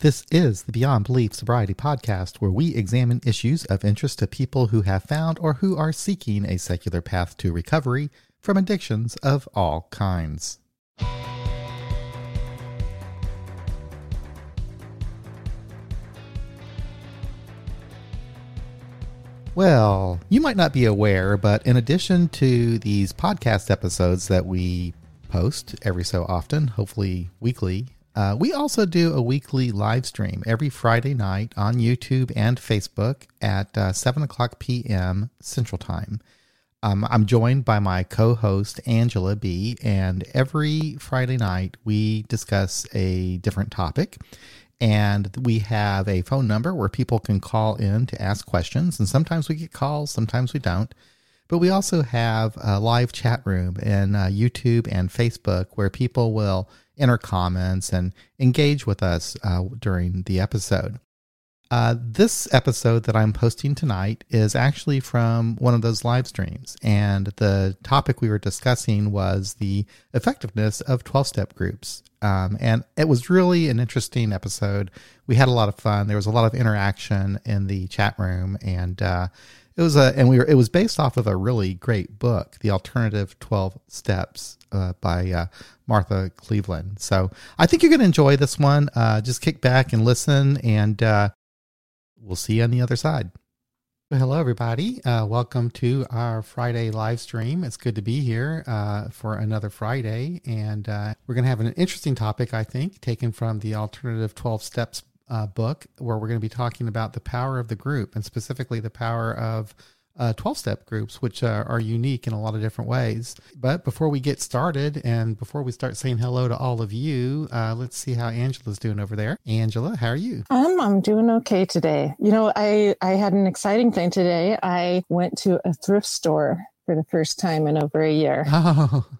This is the Beyond Belief Sobriety Podcast, where we examine issues of interest to people who have found or who are seeking a secular path to recovery from addictions of all kinds. Well, you might not be aware, but in addition to these podcast episodes that we post every so often, hopefully weekly, uh, we also do a weekly live stream every Friday night on YouTube and Facebook at uh, 7 o'clock p.m. Central Time. Um, I'm joined by my co host, Angela B., and every Friday night we discuss a different topic. And we have a phone number where people can call in to ask questions. And sometimes we get calls, sometimes we don't. But we also have a live chat room in uh, YouTube and Facebook where people will enter comments and engage with us uh, during the episode. Uh, this episode that I'm posting tonight is actually from one of those live streams. And the topic we were discussing was the effectiveness of 12 step groups. Um, and it was really an interesting episode. We had a lot of fun. There was a lot of interaction in the chat room. And, uh, it was a, and we were, it was based off of a really great book, The Alternative 12 Steps uh, by uh, Martha Cleveland. So I think you're going to enjoy this one. Uh, just kick back and listen, and uh, we'll see you on the other side. Hello, everybody. Uh, welcome to our Friday live stream. It's good to be here uh, for another Friday, and we're going to have an interesting topic, I think, taken from the Alternative 12 Steps book where we're going to be talking about the power of the group and specifically the power of 12 uh, step groups, which uh, are unique in a lot of different ways. But before we get started and before we start saying hello to all of you, uh, let's see how Angela's doing over there. Angela, how are you? Um, I'm doing okay today. You know, I, I had an exciting thing today. I went to a thrift store for the first time in over a year.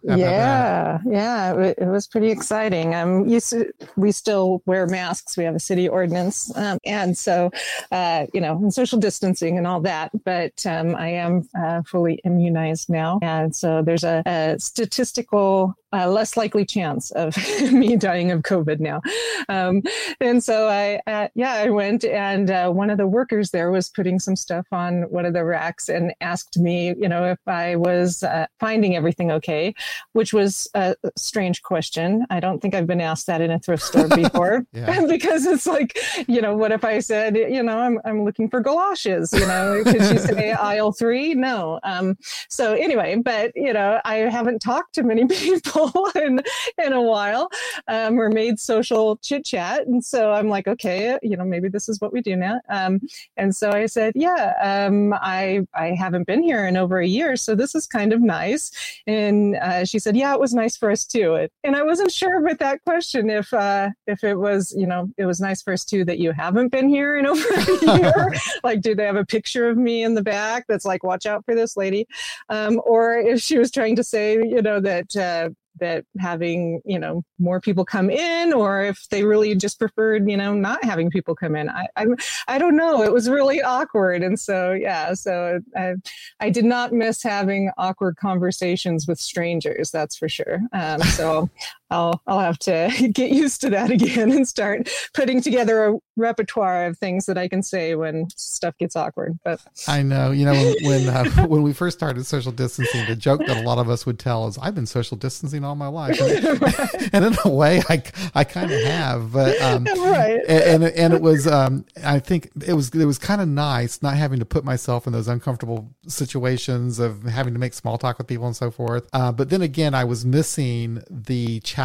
Oh, yeah, yeah, it, it, was pretty exciting. Um, used to, we still wear masks. We have a city ordinance, um, and so, uh, you know, and social distancing and all that. But um, I am uh, fully immunized now, and so there's a, a statistical uh, less likely chance of me dying of COVID now. Um, and so I, uh, yeah, I went and uh, one of the workers there was putting some stuff on one of the racks and asked me, you know, if I was uh, finding everything okay, which was a strange question. I don't think I've been asked that in a thrift store before because it's like, you know, what if I said, you know, I'm, I'm looking for galoshes, you know, could you say aisle three? No. Um, so anyway, but, you know, I haven't talked to many people in in a while um, or made social chit chat. And so I'm like, okay, you know, maybe this is what we do now. Um, and so I said, yeah, um, I I haven't been here in over a year, so this is kind of nice. And uh, she said, yeah, it was nice for us too. And I wasn't sure with that question if uh, if it was, you know, it was nice for us too that you haven't been here in over a year. like, do they have a picture of me in the back that's like, watch out for this lady, um, or if she was trying to say, you know, that uh, that having you know more people come in or if they really just preferred you know not having people come in. I i, I don't know. It was really awkward. And so yeah so I, I did not miss having awkward conversations with strangers that's for sure. Um, so I'll I'll have to get used to that again and start putting together a repertoire of things that I can say when stuff gets awkward. But I know, you know, when when, uh, when we first started social distancing, the joke that a lot of us would tell is, "I've been social distancing all my life," and, and in a way, I I kind of have, but um, right, and, and and it was um, I think it was it was kind of nice not having to put myself in those uncomfortable situations of having to make small talk with people and so forth. Uh, but then again, I was missing the challenge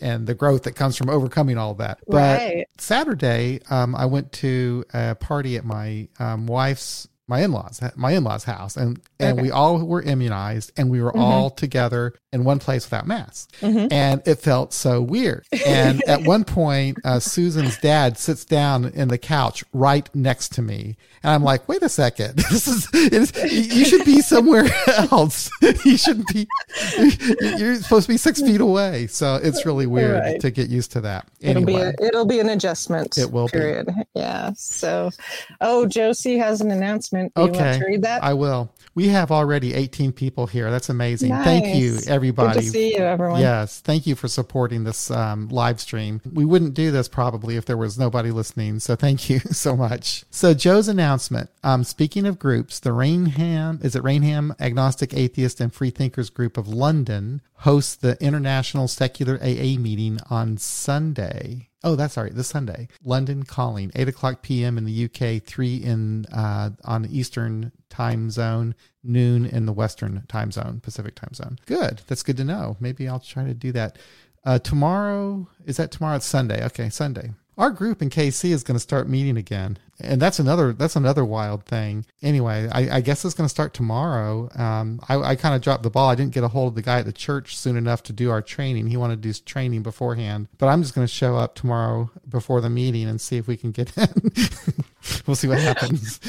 and the growth that comes from overcoming all that. But right. Saturday, um, I went to a party at my um, wife's my in-laws my in-laws house and and okay. we all were immunized and we were mm-hmm. all together in one place without masks mm-hmm. and it felt so weird and at one point uh, susan's dad sits down in the couch right next to me and i'm like wait a second this is, you should be somewhere else you shouldn't be you're supposed to be six feet away so it's really weird right. to get used to that anyway. it'll be a, it'll be an adjustment it will period be. yeah so oh josie has an announcement announcement. Do Okay. You want to read that? I will. We have already 18 people here. That's amazing. Thank you, everybody. Good to see you, everyone. Yes, thank you for supporting this um, live stream. We wouldn't do this probably if there was nobody listening. So thank you so much. So Joe's announcement. Um, speaking of groups, the Rainham is it Rainham Agnostic Atheist and Freethinkers Group of London hosts the International Secular AA meeting on Sunday. Oh, that's all right. This Sunday, London calling, eight o'clock p.m. in the UK, three in uh, on the Eastern time zone, noon in the Western time zone, Pacific time zone. Good. That's good to know. Maybe I'll try to do that. Uh, tomorrow is that tomorrow? It's Sunday. Okay, Sunday. Our group in KC is going to start meeting again, and that's another that's another wild thing. Anyway, I, I guess it's going to start tomorrow. Um, I, I kind of dropped the ball. I didn't get a hold of the guy at the church soon enough to do our training. He wanted to do his training beforehand, but I'm just going to show up tomorrow before the meeting and see if we can get in. we'll see what happens.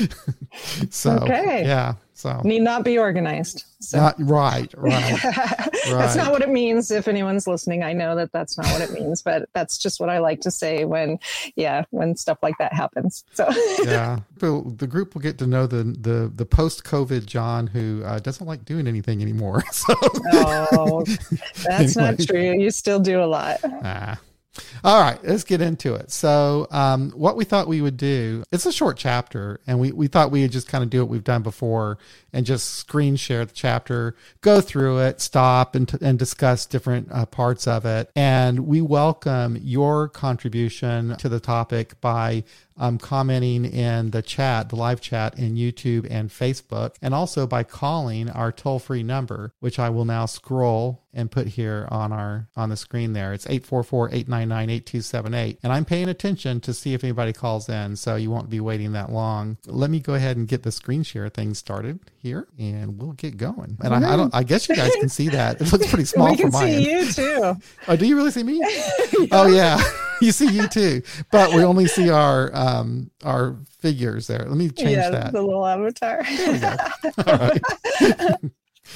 so Okay. yeah, so Need not be organized. So not right, right, that's not what it means. If anyone's listening, I know that that's not what it means, but that's just what I like to say when, yeah, when stuff like that happens. So yeah, the group will get to know the the the post COVID John who uh, doesn't like doing anything anymore. So no, that's not true. You still do a lot. ah. All right, let's get into it. So, um, what we thought we would do, it's a short chapter, and we, we thought we would just kind of do what we've done before and just screen share the chapter, go through it, stop, and, and discuss different uh, parts of it. And we welcome your contribution to the topic by um, commenting in the chat, the live chat in YouTube and Facebook, and also by calling our toll free number, which I will now scroll and put here on our on the screen there. It's 844-899-8278. And I'm paying attention to see if anybody calls in, so you won't be waiting that long. Let me go ahead and get the screen share thing started here and we'll get going. And I, I don't I guess you guys can see that. It looks pretty small we can my end. see you too. Oh, do you really see me? Oh yeah, you see you too. But we only see our um our figures there. Let me change yeah, that. the little avatar. All right.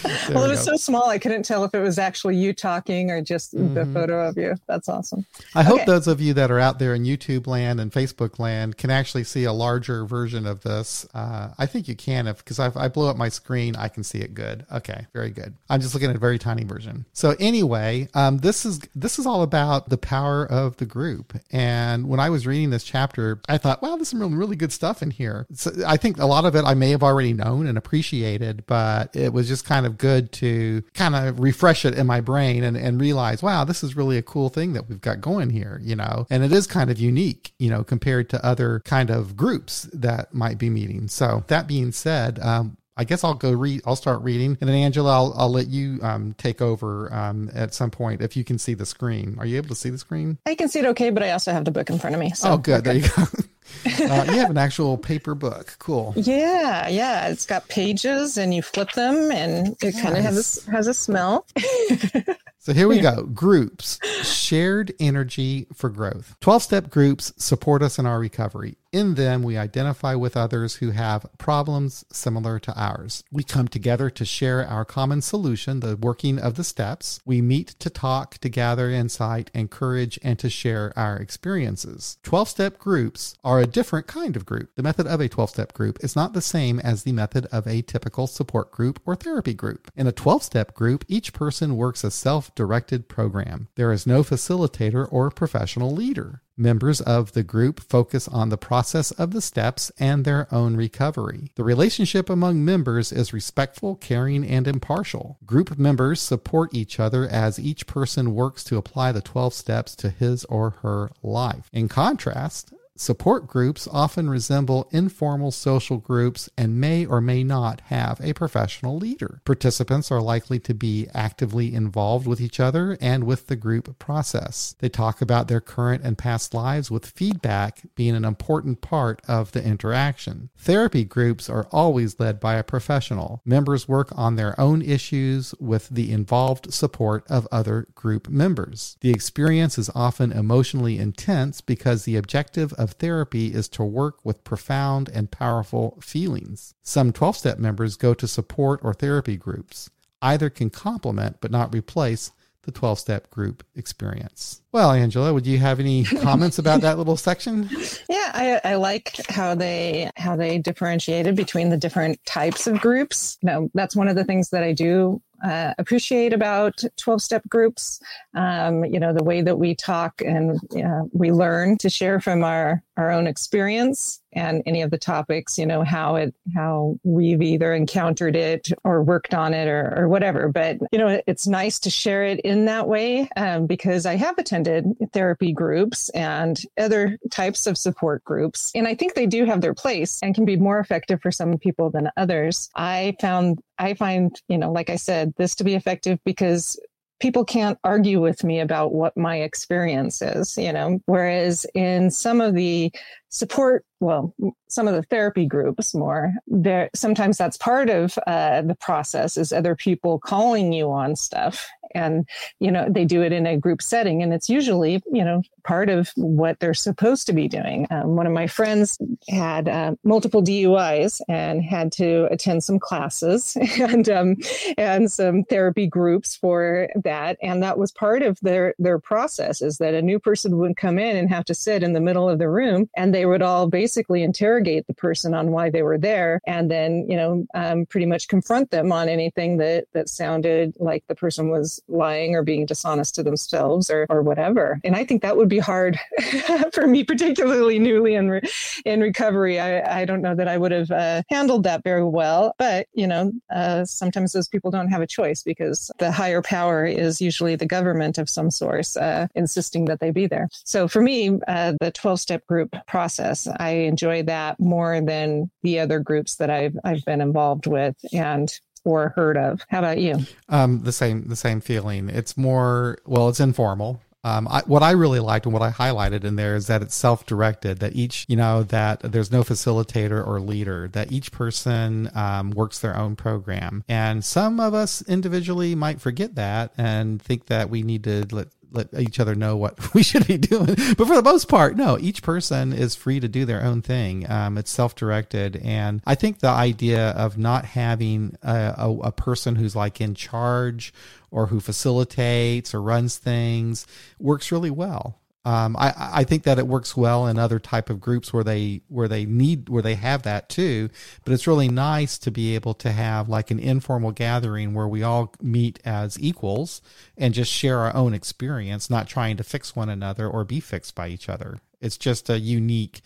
Well, we it was go. so small I couldn't tell if it was actually you talking or just the Mhm. photo of you. That's awesome. I hope those of you that are out there in YouTube land and Facebook land can actually see a larger version of this. Uh, I think you can if because I blow up my screen, I can see it good. Okay, very good. I'm just looking at a very tiny version. So anyway, um, this is this is all about the power of the group. And when I was reading this chapter, I thought, wow, there's some really, really good stuff in here. So I think a lot of it I may have already known and appreciated, but it was just kind of good to kind of refresh it in my brain and, and realize, wow, this is really a cool thing that we've got going here, you know, and it is kind of unique, you know, compared to other kind of groups that might be meeting. So that being said, um, I guess I'll go read. I'll start reading, and then Angela, I'll, I'll let you um, take over um, at some point if you can see the screen. Are you able to see the screen? I can see it okay, but I also have the book in front of me. So oh, good. There you go. uh, you have an actual paper book. Cool. Yeah, yeah. It's got pages and you flip them and it kind of has a, has a smell. So here we go. Groups, shared energy for growth. 12 step groups support us in our recovery. In them, we identify with others who have problems similar to ours. We come together to share our common solution, the working of the steps. We meet to talk, to gather insight, encourage, and to share our experiences. 12 step groups are a different kind of group. The method of a 12 step group is not the same as the method of a typical support group or therapy group. In a 12 step group, each person works a self directed program. There is no facilitator or professional leader. Members of the group focus on the process of the steps and their own recovery. The relationship among members is respectful, caring, and impartial. Group members support each other as each person works to apply the 12 steps to his or her life. In contrast, Support groups often resemble informal social groups and may or may not have a professional leader. Participants are likely to be actively involved with each other and with the group process. They talk about their current and past lives, with feedback being an important part of the interaction. Therapy groups are always led by a professional. Members work on their own issues with the involved support of other group members. The experience is often emotionally intense because the objective of therapy is to work with profound and powerful feelings. Some 12 step members go to support or therapy groups. Either can complement but not replace the 12 step group experience. Well, Angela, would you have any comments about that little section? Yeah, I, I like how they how they differentiated between the different types of groups. You know, that's one of the things that I do uh, appreciate about 12 step groups. Um, you know, the way that we talk and uh, we learn to share from our, our own experience and any of the topics, you know, how it, how we've either encountered it or worked on it or, or whatever. But, you know, it's nice to share it in that way um, because I have attended therapy groups and other types of support groups. And I think they do have their place and can be more effective for some people than others. I found I find, you know, like I said, this to be effective because people can't argue with me about what my experience is, you know, whereas in some of the support well some of the therapy groups more there sometimes that's part of uh, the process is other people calling you on stuff and you know they do it in a group setting and it's usually you know part of what they're supposed to be doing. Um, one of my friends had uh, multiple duis and had to attend some classes and um, and some therapy groups for that and that was part of their their process is that a new person would come in and have to sit in the middle of the room and they would all basically interrogate the person on why they were there and then, you know, um, pretty much confront them on anything that, that sounded like the person was lying or being dishonest to themselves or, or whatever. And I think that would be hard for me, particularly newly in, re- in recovery. I, I don't know that I would have uh, handled that very well, but, you know, uh, sometimes those people don't have a choice because the higher power is usually the government of some source uh, insisting that they be there. So for me, uh, the 12 step group process process. I enjoy that more than the other groups that I've I've been involved with and or heard of. How about you? Um, the same the same feeling. It's more well, it's informal. Um, I, what I really liked and what I highlighted in there is that it's self-directed. That each, you know, that there's no facilitator or leader. That each person um, works their own program, and some of us individually might forget that and think that we need to let let each other know what we should be doing. But for the most part, no, each person is free to do their own thing. Um, it's self directed. And I think the idea of not having a, a, a person who's like in charge or who facilitates or runs things works really well. Um, I, I think that it works well in other type of groups where they where they need where they have that too. But it's really nice to be able to have like an informal gathering where we all meet as equals and just share our own experience, not trying to fix one another or be fixed by each other. It's just a unique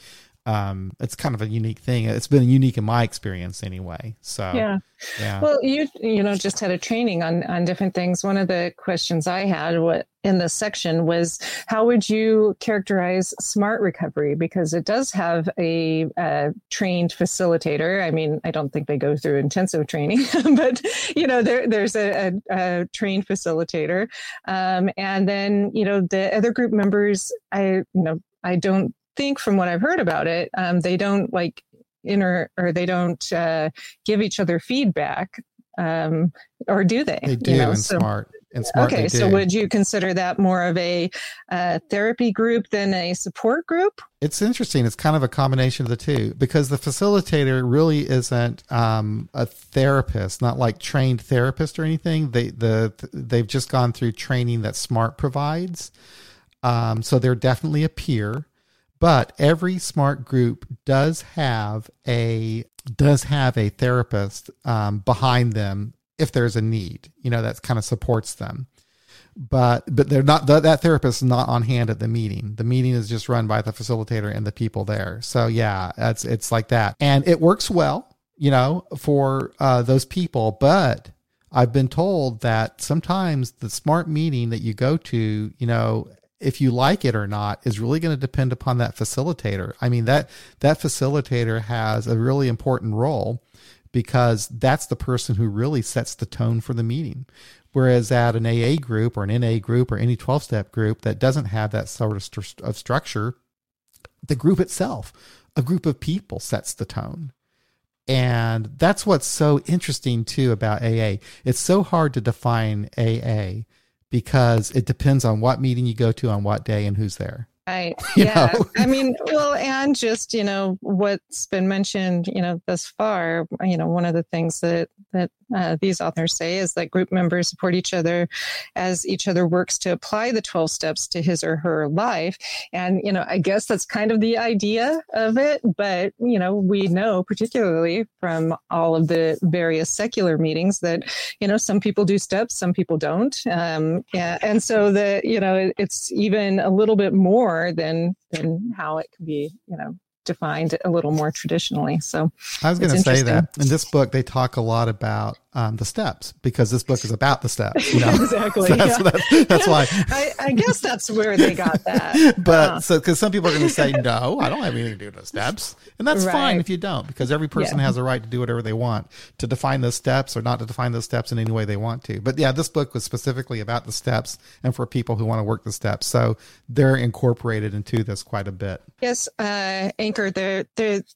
um, it's kind of a unique thing. It's been unique in my experience anyway. So yeah, yeah. Well, you you know just had a training on on different things. One of the questions I had what in this section was how would you characterize smart recovery because it does have a, a trained facilitator. I mean, I don't think they go through intensive training, but you know there there's a, a, a trained facilitator, um, and then you know the other group members. I you know I don't think from what I've heard about it, um, they don't like inner or they don't uh, give each other feedback, um, or do they? They do you know? so, smart. And smart okay, so would you consider that more of a uh, therapy group than a support group? It's interesting. It's kind of a combination of the two because the facilitator really isn't um, a therapist, not like trained therapist or anything. They the they've just gone through training that Smart provides, um, so they're definitely a peer but every smart group does have a does have a therapist um, behind them if there's a need you know that kind of supports them. But but they're not the, that therapist is not on hand at the meeting. The meeting is just run by the facilitator and the people there. So yeah it's it's like that. And it works well you know for uh, those people. But i've been told that sometimes the smart meeting that you go to you know if you like it or not is really going to depend upon that facilitator. I mean that that facilitator has a really important role because that's the person who really sets the tone for the meeting. Whereas at an AA group or an NA group or any 12 step group that doesn't have that sort of, st- of structure, the group itself, a group of people sets the tone. And that's what's so interesting too about AA. It's so hard to define AA because it depends on what meeting you go to on what day and who's there. Right. yeah. I mean, well, and just, you know, what's been mentioned, you know, thus far, you know, one of the things that, that uh, these authors say, is that group members support each other as each other works to apply the 12 steps to his or her life. And, you know, I guess that's kind of the idea of it. But, you know, we know, particularly from all of the various secular meetings, that, you know, some people do steps, some people don't. Um, yeah, and so the, you know, it's even a little bit more than, than how it can be, you know, defined a little more traditionally. So I was going to say that in this book, they talk a lot about um, the steps because this book is about the steps. You know? exactly. So that's, yeah. that's, that's why. I, I, guess that's where they got that. but uh, so because some people are going to say, no, I don't have anything to do with the steps, and that's right. fine if you don't, because every person yeah. has a right to do whatever they want to define those steps or not to define those steps in any way they want to. But yeah, this book was specifically about the steps and for people who want to work the steps, so they're incorporated into this quite a bit. Yes, uh, Anchor. They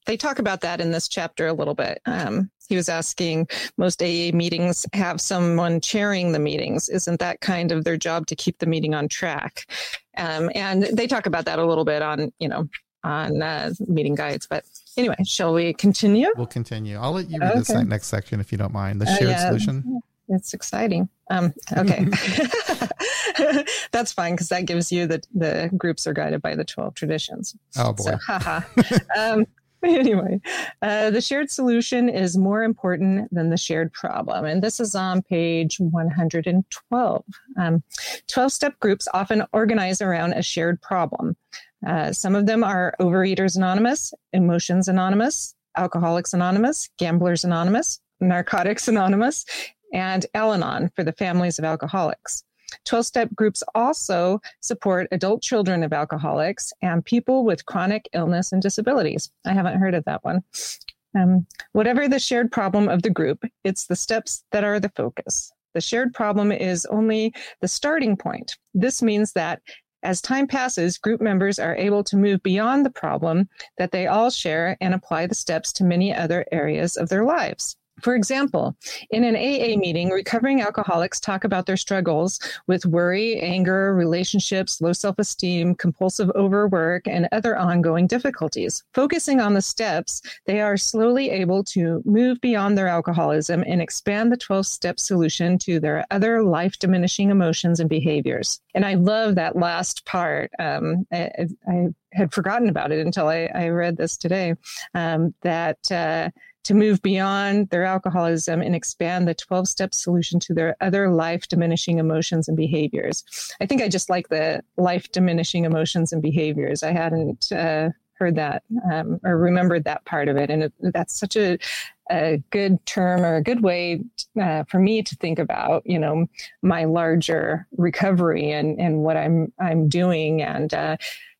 they talk about that in this chapter a little bit. Um, he was asking most AA meetings have someone chairing the meetings. Isn't that kind of their job to keep the meeting on track? Um, and they talk about that a little bit on, you know, on uh, meeting guides. But anyway, shall we continue? We'll continue. I'll let you read okay. this next section if you don't mind. The shared uh, yeah. solution. It's exciting. Um, okay. That's fine because that gives you the, the groups are guided by the 12 traditions. Oh, boy. So, haha. um, anyway, uh, the shared solution is more important than the shared problem. And this is on page 112. Um, 12 step groups often organize around a shared problem. Uh, some of them are Overeaters Anonymous, Emotions Anonymous, Alcoholics Anonymous, Gamblers Anonymous, Narcotics Anonymous, and Al Anon for the families of alcoholics. 12 step groups also support adult children of alcoholics and people with chronic illness and disabilities. I haven't heard of that one. Um, whatever the shared problem of the group, it's the steps that are the focus. The shared problem is only the starting point. This means that as time passes, group members are able to move beyond the problem that they all share and apply the steps to many other areas of their lives. For example, in an AA meeting, recovering alcoholics talk about their struggles with worry, anger, relationships, low self esteem, compulsive overwork, and other ongoing difficulties. Focusing on the steps, they are slowly able to move beyond their alcoholism and expand the 12 step solution to their other life diminishing emotions and behaviors. And I love that last part. Um, I, I, had forgotten about it until I, I read this today. Um, that uh, to move beyond their alcoholism and expand the 12 step solution to their other life diminishing emotions and behaviors. I think I just like the life diminishing emotions and behaviors. I hadn't uh, heard that um, or remembered that part of it. And it, that's such a, a good term or a good way uh, for me to think about, you know, my larger recovery and, and what I'm, I'm doing. And, uh,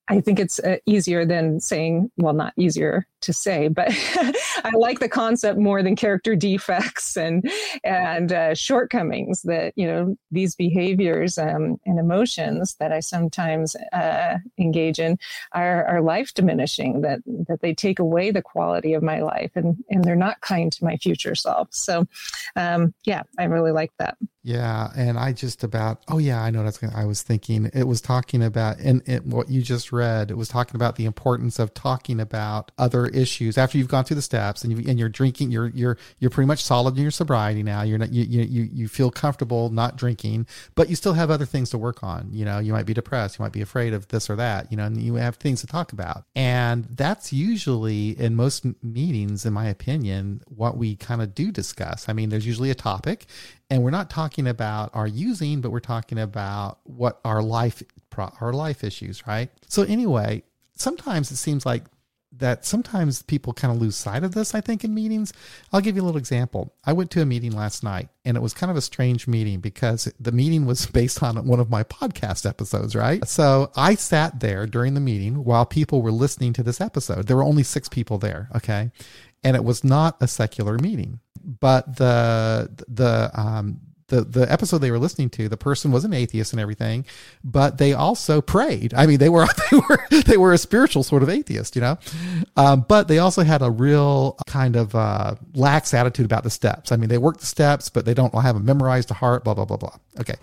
I think it's uh, easier than saying, well, not easier to say, but I like the concept more than character defects and and uh, shortcomings that you know these behaviors um, and emotions that I sometimes uh, engage in are, are life diminishing. That that they take away the quality of my life and and they're not kind to my future self. So, um, yeah, I really like that. Yeah, and I just about oh yeah, I know that's I was thinking it was talking about and what you just It was talking about the importance of talking about other issues after you've gone through the steps and you and you're drinking. You're you're you're pretty much solid in your sobriety now. You're not you you you feel comfortable not drinking, but you still have other things to work on. You know, you might be depressed, you might be afraid of this or that. You know, and you have things to talk about, and that's usually in most meetings, in my opinion, what we kind of do discuss. I mean, there's usually a topic and we're not talking about our using but we're talking about what our life our life issues right? So anyway sometimes it seems like that sometimes people kind of lose sight of this i think in meetings. I'll give you a little example. I went to a meeting last night and it was kind of a strange meeting because the meeting was based on one of my podcast episodes right? So i sat there during the meeting while people were listening to this episode. There were only six people there okay? And it was not a secular meeting. But the the um, the the episode they were listening to, the person was an atheist and everything, but they also prayed. I mean, they were they were they were a spiritual sort of atheist, you know. Um, but they also had a real kind of uh, lax attitude about the steps. I mean, they work the steps, but they don't have them memorized to heart. Blah blah blah blah. Okay,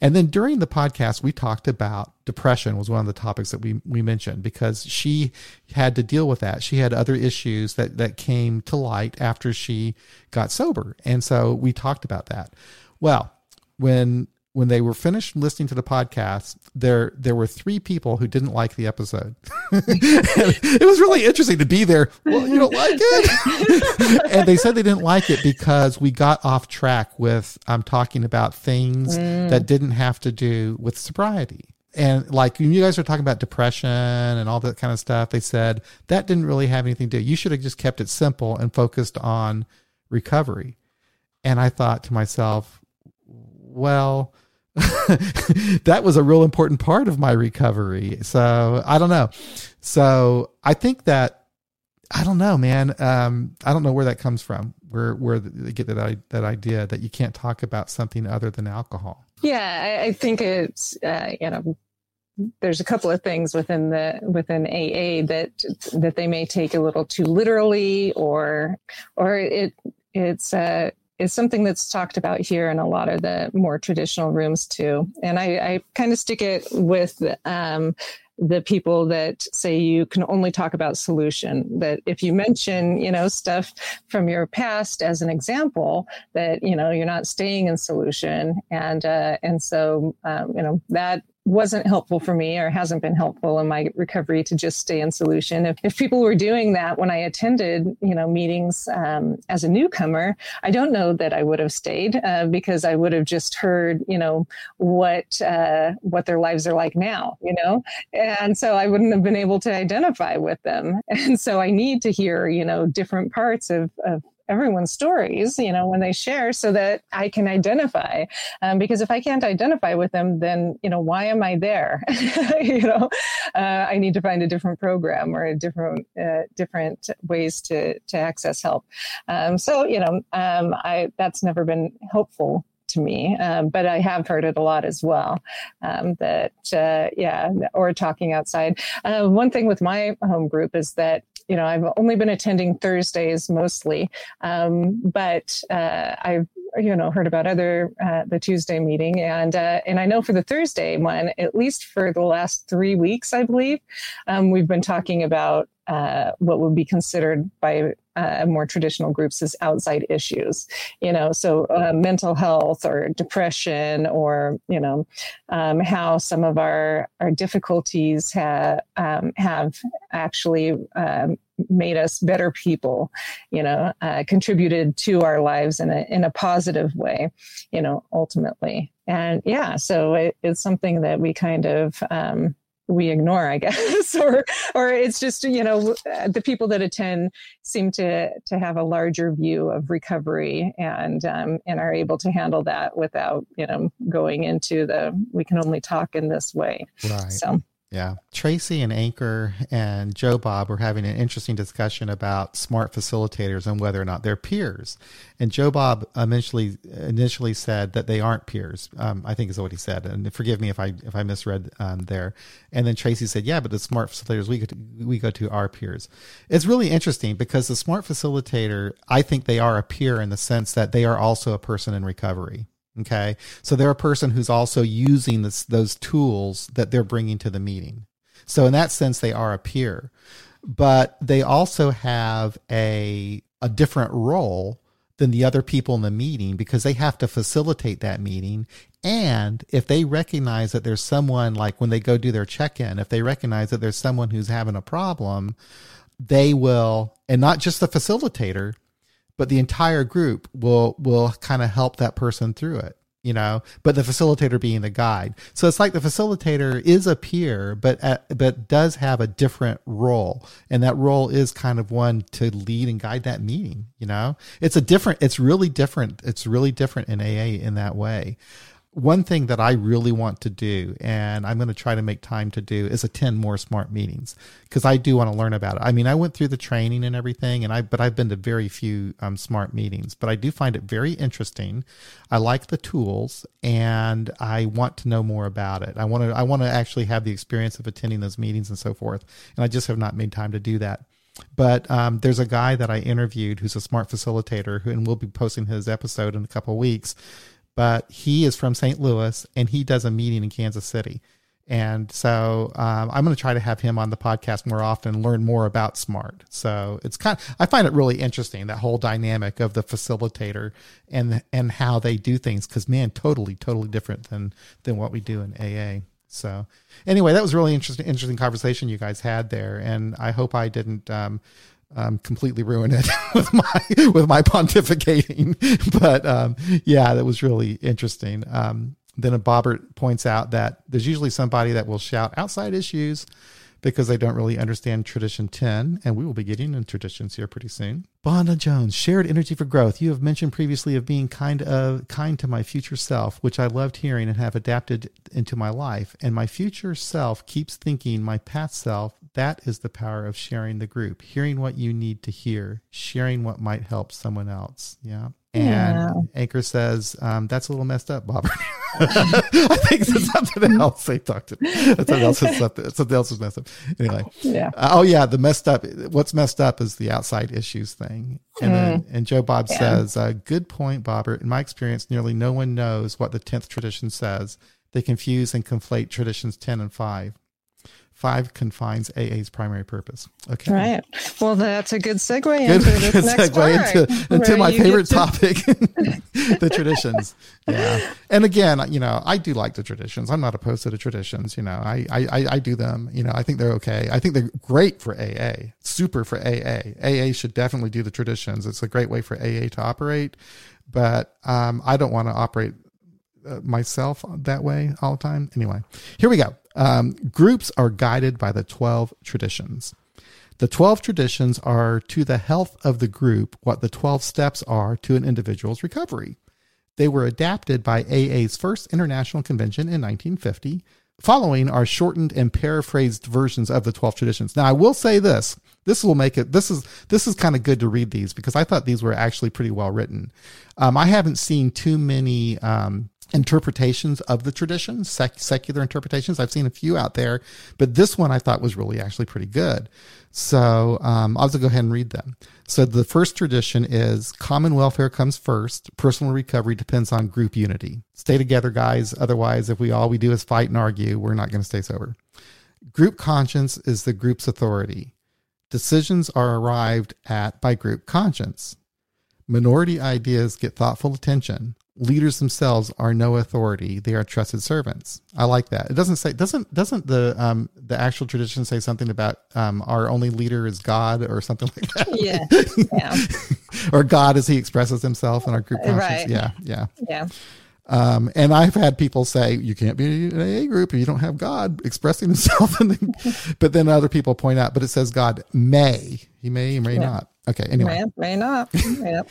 And then during the podcast, we talked about depression was one of the topics that we, we mentioned because she had to deal with that. She had other issues that, that came to light after she got sober. And so we talked about that. Well, when when they were finished listening to the podcast, there there were three people who didn't like the episode. it was really interesting to be there. Well, you don't like it, and they said they didn't like it because we got off track with I'm um, talking about things mm. that didn't have to do with sobriety. And like when you guys were talking about depression and all that kind of stuff, they said that didn't really have anything to do. You should have just kept it simple and focused on recovery. And I thought to myself, well, that was a real important part of my recovery. So I don't know. So I think that I don't know, man. Um, I don't know where that comes from. Where where they get that that idea that you can't talk about something other than alcohol. Yeah, I, I think it's uh, you know there's a couple of things within the within AA that that they may take a little too literally, or or it it's uh, is something that's talked about here in a lot of the more traditional rooms too. And I, I kind of stick it with um, the people that say you can only talk about solution that if you mention you know stuff from your past as an example that you know you're not staying in solution and uh, and so um, you know that wasn't helpful for me or hasn't been helpful in my recovery to just stay in solution. If, if people were doing that when I attended, you know, meetings um, as a newcomer, I don't know that I would have stayed uh, because I would have just heard, you know, what uh, what their lives are like now, you know, and so I wouldn't have been able to identify with them. And so I need to hear, you know, different parts of, of everyone's stories, you know, when they share so that I can identify. Um, because if I can't identify with them, then, you know, why am I there? you know, uh, I need to find a different program or a different, uh, different ways to, to access help. Um, so, you know, um, I, that's never been helpful to me, um, but I have heard it a lot as well. Um, that uh, yeah, or talking outside. Uh, one thing with my home group is that you know I've only been attending Thursdays mostly, um, but uh, I've you know heard about other uh, the Tuesday meeting and uh, and I know for the Thursday one at least for the last three weeks I believe um, we've been talking about uh, what would be considered by uh, more traditional groups as outside issues, you know, so uh, mental health or depression, or you know, um, how some of our our difficulties ha- um, have actually um, made us better people, you know, uh, contributed to our lives in a in a positive way, you know, ultimately, and yeah, so it, it's something that we kind of um, we ignore i guess or or it's just you know the people that attend seem to to have a larger view of recovery and um, and are able to handle that without you know going into the we can only talk in this way. Right. So yeah. Tracy and Anchor and Joe Bob were having an interesting discussion about smart facilitators and whether or not they're peers. And Joe Bob initially initially said that they aren't peers. Um, I think is what he said. And forgive me if I if I misread um, there. And then Tracy said, "Yeah, but the smart facilitators we go to, we go to our peers." It's really interesting because the smart facilitator, I think they are a peer in the sense that they are also a person in recovery. Okay. So they're a person who's also using this, those tools that they're bringing to the meeting. So in that sense, they are a peer, but they also have a, a different role than the other people in the meeting because they have to facilitate that meeting. And if they recognize that there's someone like when they go do their check in, if they recognize that there's someone who's having a problem, they will, and not just the facilitator, but the entire group will will kind of help that person through it you know but the facilitator being the guide. So it's like the facilitator is a peer but uh, but does have a different role. And that role is kind of one to lead and guide that meeting you know? It's a different it's really different it's really different in aa in that way one thing that I really want to do, and I'm going to try to make time to do, is attend more smart meetings because I do want to learn about it. I mean, I went through the training and everything, and I but I've been to very few um, smart meetings, but I do find it very interesting. I like the tools, and I want to know more about it. I want to I want to actually have the experience of attending those meetings and so forth, and I just have not made time to do that. But um, there's a guy that I interviewed who's a smart facilitator, who, and we'll be posting his episode in a couple of weeks but he is from St. Louis and he does a meeting in Kansas City. And so um, I'm going to try to have him on the podcast more often, learn more about SMART. So it's kind. Of, I find it really interesting that whole dynamic of the facilitator and and how they do things. Because man, totally, totally different than than what we do in AA. So anyway, that was really interesting, interesting conversation you guys had there, and I hope I didn't. Um, um, completely ruin it with my with my pontificating, but um, yeah, that was really interesting. Um, then a Bobbert points out that there's usually somebody that will shout outside issues because they don't really understand tradition 10 and we will be getting into traditions here pretty soon bonda jones shared energy for growth you have mentioned previously of being kind of kind to my future self which i loved hearing and have adapted into my life and my future self keeps thinking my past self that is the power of sharing the group hearing what you need to hear sharing what might help someone else yeah and yeah. Anchor says, um, that's a little messed up, Bob. I think it's something else they talked to. Something else is something, something else is messed up. Anyway. Yeah. Uh, oh yeah. The messed up, what's messed up is the outside issues thing. And mm. then, and Joe Bob yeah. says, uh, good point, Bobbert. In my experience, nearly no one knows what the 10th tradition says. They confuse and conflate traditions 10 and 5 five confines AA's primary purpose. Okay. Right. Well, that's a good segue good, into this good next segue part, into, into my favorite to... topic, the traditions. Yeah. And again, you know, I do like the traditions. I'm not opposed to the traditions. You know, I, I, I do them. You know, I think they're okay. I think they're great for AA, super for AA. AA should definitely do the traditions. It's a great way for AA to operate. But um, I don't want to operate uh, myself that way all the time. Anyway, here we go. Um, groups are guided by the 12 traditions. The 12 traditions are to the health of the group what the 12 steps are to an individual's recovery. They were adapted by AA's first international convention in 1950, following are shortened and paraphrased versions of the 12 traditions. Now, I will say this. This will make it. This is this is kind of good to read these because I thought these were actually pretty well written. Um, I haven't seen too many um, interpretations of the tradition, sec- secular interpretations. I've seen a few out there, but this one I thought was really actually pretty good. So um, I'll just go ahead and read them. So the first tradition is common welfare comes first. Personal recovery depends on group unity. Stay together, guys. Otherwise, if we all we do is fight and argue, we're not going to stay sober. Group conscience is the group's authority. Decisions are arrived at by group conscience. Minority ideas get thoughtful attention leaders themselves are no authority they are trusted servants i like that it doesn't say doesn't doesn't the um the actual tradition say something about um our only leader is god or something like that yeah yeah or god as he expresses himself in our group conscience right. yeah yeah yeah um, and I've had people say you can't be an AA group if you don't have God expressing himself. but then other people point out, but it says God may. He may, he may yeah. not. Okay. Anyway, may, may not. Yep.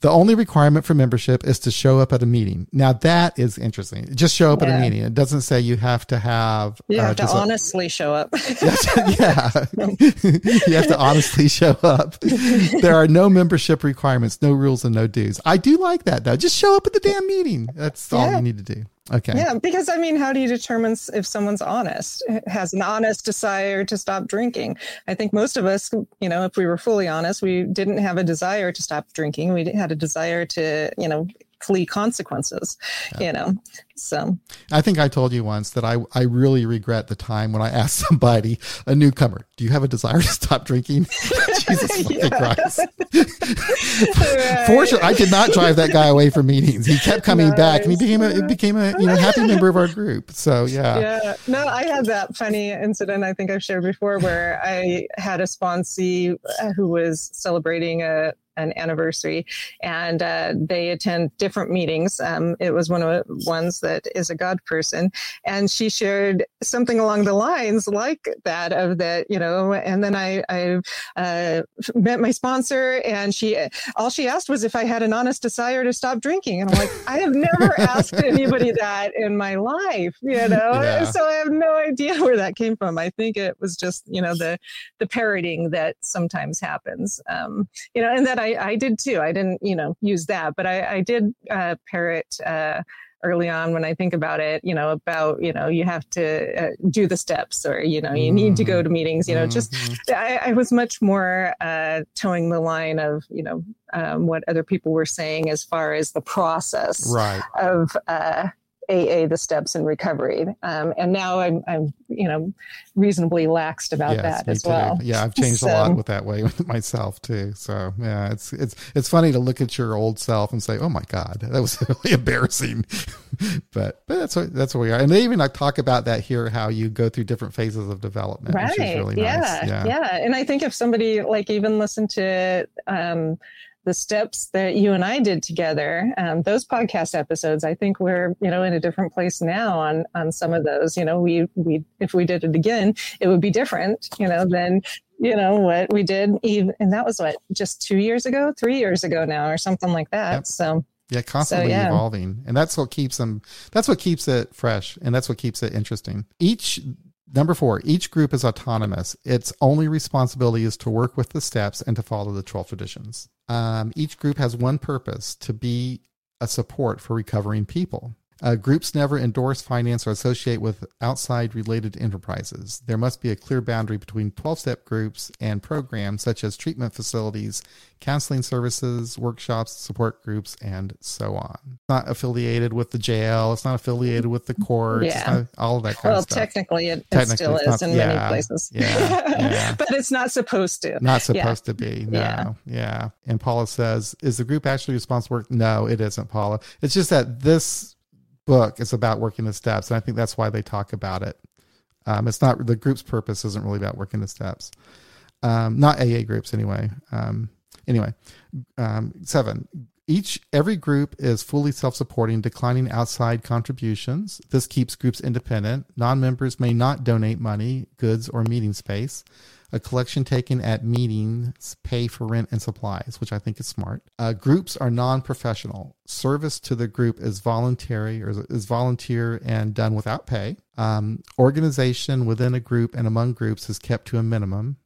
The only requirement for membership is to show up at a meeting. Now that is interesting. Just show up yeah. at a meeting. It doesn't say you have to have. You have uh, to honestly a, show up. yeah, you have to honestly show up. There are no membership requirements, no rules, and no dues. I do like that though. Just show up at the damn meeting. That's all you need to do. Okay. Yeah, because I mean, how do you determine if someone's honest, has an honest desire to stop drinking? I think most of us, you know, if we were fully honest, we didn't have a desire to stop drinking. We had a desire to, you know, flee consequences, yeah. you know. So I think I told you once that I, I really regret the time when I asked somebody, a newcomer, do you have a desire to stop drinking? Jesus fucking Christ. right. Fortunately, I did not drive that guy away from meetings. He kept coming nice. back and he became a became a you know happy member of our group. So yeah. Yeah. No, I had that funny incident I think I've shared before where I had a sponsee uh, who was celebrating a an anniversary, and uh, they attend different meetings. Um, it was one of the ones that is a God person, and she shared something along the lines like that of that, you know. And then I, I uh, met my sponsor, and she all she asked was if I had an honest desire to stop drinking, and I'm like, I have never asked anybody that in my life, you know. Yeah. So I have no idea where that came from. I think it was just you know the the parroting that sometimes happens, um, you know, and that I I, I did too. I didn't, you know, use that, but I, I did uh, parrot uh, early on when I think about it, you know, about, you know, you have to uh, do the steps or, you know, you need to go to meetings, you know, mm-hmm. just, I, I, was much more uh, toeing the line of, you know, um, what other people were saying as far as the process right. of, uh, AA the steps in recovery. Um, and now I'm, I'm, you know, reasonably laxed about yes, that as too. well. Yeah, I've changed so, a lot with that way with myself too. So yeah, it's it's it's funny to look at your old self and say, "Oh my God, that was really embarrassing." but but that's what that's what we are. And they even like, talk about that here, how you go through different phases of development, right? Really yeah. Nice. yeah, yeah. And I think if somebody like even listened to um, the steps that you and I did together, um, those podcast episodes, I think we're, you know, in a different place now on, on some of those, you know, we, we, if we did it again, it would be different, you know, than, you know, what we did even, and that was what, just two years ago, three years ago now, or something like that. Yep. So, yeah, constantly so, yeah. evolving. And that's what keeps them, that's what keeps it fresh. And that's what keeps it interesting. Each Number four, each group is autonomous. Its only responsibility is to work with the steps and to follow the 12 traditions. Um, each group has one purpose to be a support for recovering people. Uh, groups never endorse, finance, or associate with outside related enterprises. There must be a clear boundary between 12 step groups and programs such as treatment facilities, counseling services, workshops, support groups, and so on. It's not affiliated with the jail, it's not affiliated with the courts, yeah. all of that kind well, of stuff. Well, technically, it, technically, it still is not, in yeah, many places. Yeah, yeah. but it's not supposed to. Not supposed to be. No. Yeah. yeah. And Paula says, Is the group actually responsible? No, it isn't, Paula. It's just that this book is about working the steps, and I think that's why they talk about it. Um, it's not the group's purpose isn't really about working the steps, um, not AA groups anyway. Um, anyway, um, seven. Each every group is fully self-supporting, declining outside contributions. This keeps groups independent. Non-members may not donate money, goods, or meeting space. A collection taken at meetings pay for rent and supplies, which I think is smart. Uh, groups are non-professional. Service to the group is voluntary or is volunteer and done without pay. Um, organization within a group and among groups is kept to a minimum.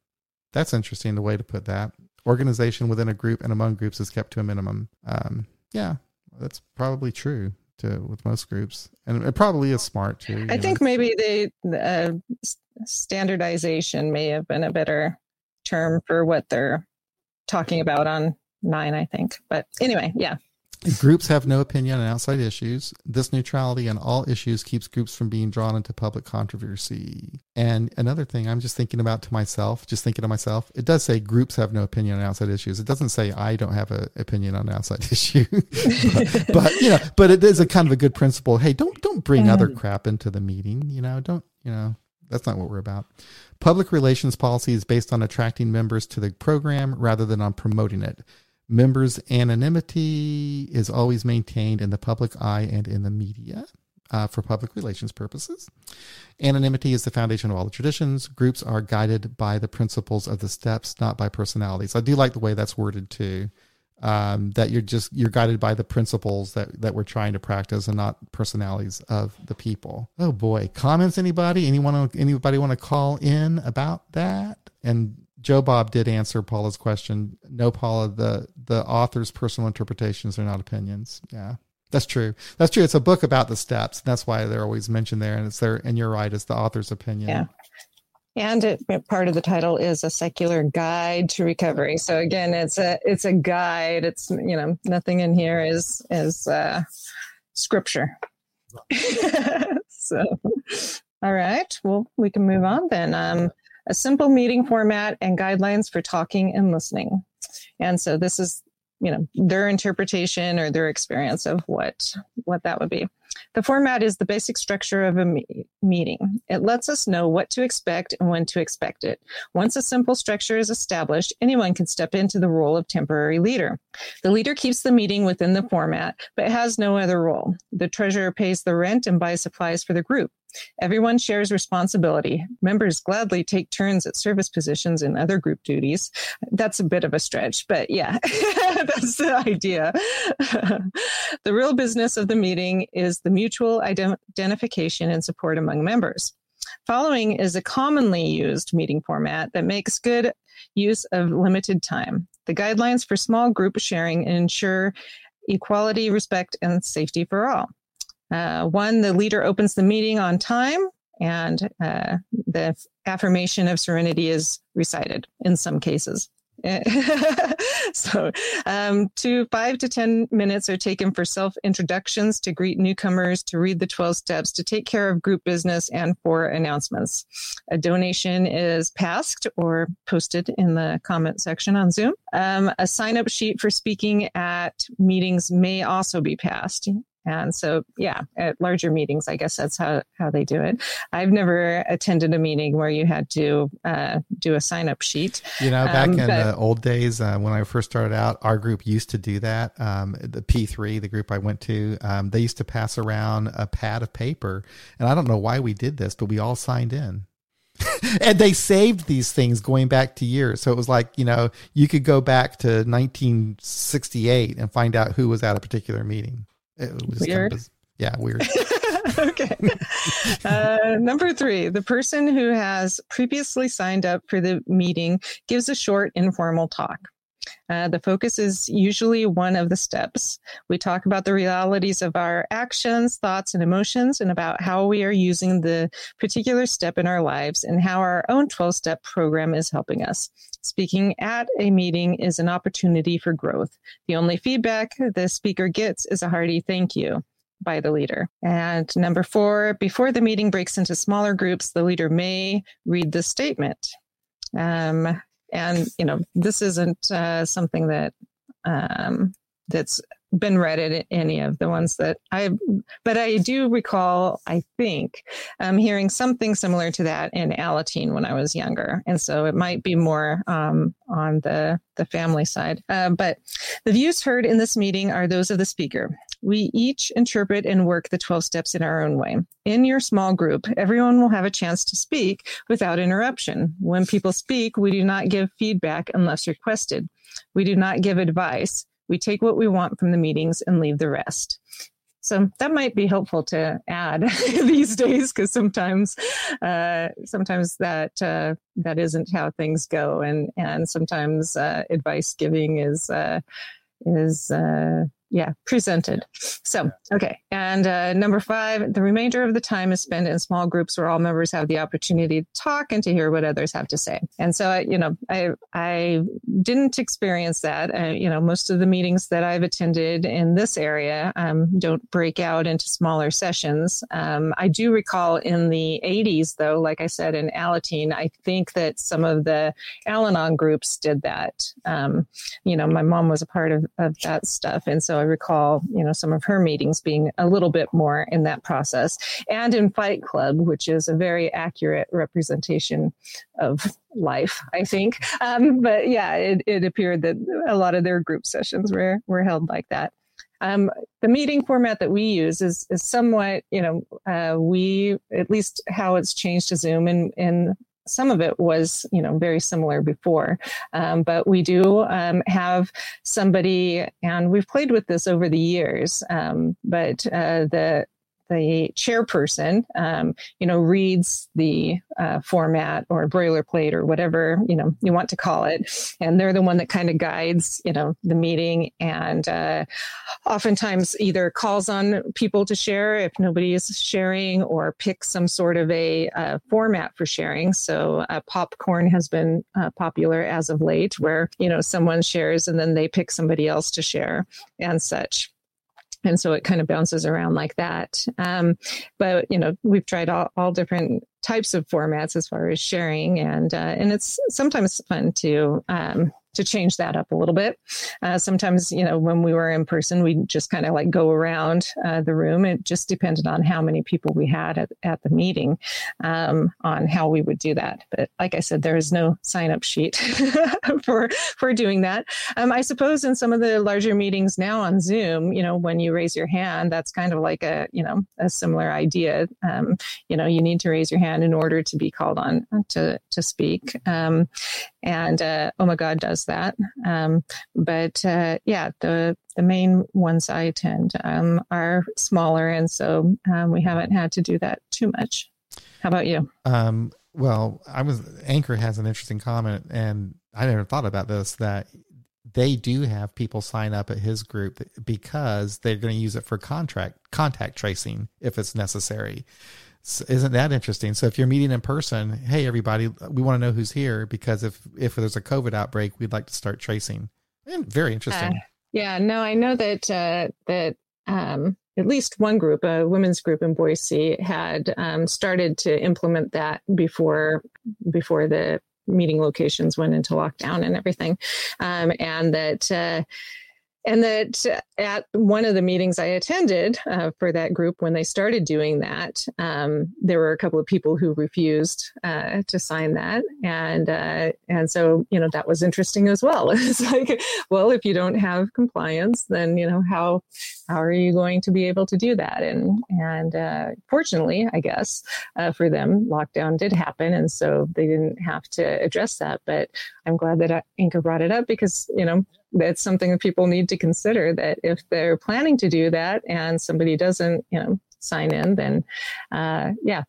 That's interesting, the way to put that. Organization within a group and among groups is kept to a minimum. Um, yeah, that's probably true to with most groups, and it probably is smart too. I think maybe they uh, standardization may have been a better term for what they're talking about on nine. I think, but anyway, yeah. Groups have no opinion on outside issues. This neutrality on all issues keeps groups from being drawn into public controversy. And another thing I'm just thinking about to myself, just thinking to myself, it does say groups have no opinion on outside issues. It doesn't say I don't have an opinion on outside issue. but, but, you know, but it is a kind of a good principle. Hey, don't don't bring mm. other crap into the meeting. You know, don't you know that's not what we're about. Public relations policy is based on attracting members to the program rather than on promoting it. Members' anonymity is always maintained in the public eye and in the media uh, for public relations purposes. Anonymity is the foundation of all the traditions. Groups are guided by the principles of the steps, not by personalities. I do like the way that's worded too. Um, that you're just you're guided by the principles that that we're trying to practice and not personalities of the people. Oh boy, comments anybody? Anyone anybody want to call in about that? And Joe Bob did answer Paula's question. No, Paula, the the author's personal interpretations are not opinions. Yeah, that's true. That's true. It's a book about the steps. That's why they're always mentioned there, and it's there. And you're right. It's the author's opinion. Yeah. And it, part of the title is a secular guide to recovery. So again, it's a it's a guide. It's you know nothing in here is is uh, scripture. so, all right. Well, we can move on then. Um, a simple meeting format and guidelines for talking and listening. And so this is, you know, their interpretation or their experience of what what that would be. The format is the basic structure of a me- meeting. It lets us know what to expect and when to expect it. Once a simple structure is established, anyone can step into the role of temporary leader. The leader keeps the meeting within the format, but has no other role. The treasurer pays the rent and buys supplies for the group. Everyone shares responsibility. Members gladly take turns at service positions and other group duties. That's a bit of a stretch, but yeah, that's the idea. the real business of the meeting is the mutual identification and support among members. Following is a commonly used meeting format that makes good use of limited time. The guidelines for small group sharing ensure equality, respect, and safety for all. Uh, one, the leader opens the meeting on time, and uh, the affirmation of serenity is recited in some cases. so, um, two, five to 10 minutes are taken for self introductions, to greet newcomers, to read the 12 steps, to take care of group business, and for announcements. A donation is passed or posted in the comment section on Zoom. Um, a sign up sheet for speaking at meetings may also be passed. And so, yeah, at larger meetings, I guess that's how, how they do it. I've never attended a meeting where you had to uh, do a sign up sheet. You know, back um, in but, the old days uh, when I first started out, our group used to do that. Um, the P3, the group I went to, um, they used to pass around a pad of paper. And I don't know why we did this, but we all signed in. and they saved these things going back to years. So it was like, you know, you could go back to 1968 and find out who was at a particular meeting. It weird. Kind of, yeah, weird. okay. Uh, number three, the person who has previously signed up for the meeting gives a short informal talk. Uh, the focus is usually one of the steps. We talk about the realities of our actions, thoughts, and emotions, and about how we are using the particular step in our lives and how our own 12 step program is helping us. Speaking at a meeting is an opportunity for growth. The only feedback the speaker gets is a hearty thank you by the leader. And number four, before the meeting breaks into smaller groups, the leader may read the statement. Um, and you know, this isn't uh, something that um, that's been read at any of the ones that I, but I do recall, I think, um, hearing something similar to that in Alateen when I was younger. And so it might be more um, on the, the family side. Uh, but the views heard in this meeting are those of the speaker. We each interpret and work the 12 steps in our own way. In your small group, everyone will have a chance to speak without interruption. When people speak, we do not give feedback unless requested. We do not give advice. We take what we want from the meetings and leave the rest. So that might be helpful to add these days because sometimes, uh, sometimes that uh, that isn't how things go, and and sometimes uh, advice giving is uh, is uh, yeah, presented. So, okay. And uh, number five, the remainder of the time is spent in small groups where all members have the opportunity to talk and to hear what others have to say. And so, I, you know, I, I didn't experience that. Uh, you know, most of the meetings that I've attended in this area um, don't break out into smaller sessions. Um, I do recall in the 80s, though, like I said, in Alateen, I think that some of the Al Anon groups did that. Um, you know, my mom was a part of, of that stuff. And so I recall, you know, some of her meetings being a little bit more in that process. And in Fight Club, which is a very accurate representation of life, I think. Um, but yeah, it, it appeared that a lot of their group sessions were, were held like that. Um, the meeting format that we use is, is somewhat, you know, uh, we, at least how it's changed to Zoom in, in some of it was, you know, very similar before. Um, but we do um, have somebody, and we've played with this over the years. Um, but uh, the the chairperson, um, you know, reads the uh, format or boilerplate or whatever you know you want to call it, and they're the one that kind of guides you know the meeting, and uh, oftentimes either calls on people to share if nobody is sharing, or picks some sort of a uh, format for sharing. So uh, popcorn has been uh, popular as of late, where you know someone shares and then they pick somebody else to share and such and so it kind of bounces around like that. Um, but you know, we've tried all, all different types of formats as far as sharing, and uh, and it's sometimes fun to um, to change that up a little bit. Uh, sometimes, you know, when we were in person, we just kind of like go around uh, the room. It just depended on how many people we had at, at the meeting um, on how we would do that. But like I said, there is no sign up sheet for for doing that. Um, I suppose in some of the larger meetings now on Zoom, you know, when you raise your hand, that's kind of like a you know a similar idea. Um, you know, you need to raise your hand in order to be called on to to speak. And uh, Oh My God does that. Um, but uh, yeah, the the main ones I attend um, are smaller, and so um, we haven't had to do that too much. How about you? Um, well, I was Anchor has an interesting comment, and I never thought about this that they do have people sign up at his group because they're going to use it for contract contact tracing if it's necessary. Isn't that interesting? So if you're meeting in person, hey everybody, we want to know who's here because if if there's a COVID outbreak, we'd like to start tracing. And very interesting. Uh, yeah, no, I know that uh, that um, at least one group, a women's group in Boise, had um, started to implement that before before the meeting locations went into lockdown and everything, um, and that. Uh, and that at one of the meetings I attended uh, for that group, when they started doing that, um, there were a couple of people who refused uh, to sign that, and uh, and so you know that was interesting as well. it's like, well, if you don't have compliance, then you know how how are you going to be able to do that? And and uh, fortunately, I guess uh, for them, lockdown did happen, and so they didn't have to address that. But I'm glad that Inka brought it up because you know that's something that people need to consider that if they're planning to do that and somebody doesn't you know sign in then uh, yeah.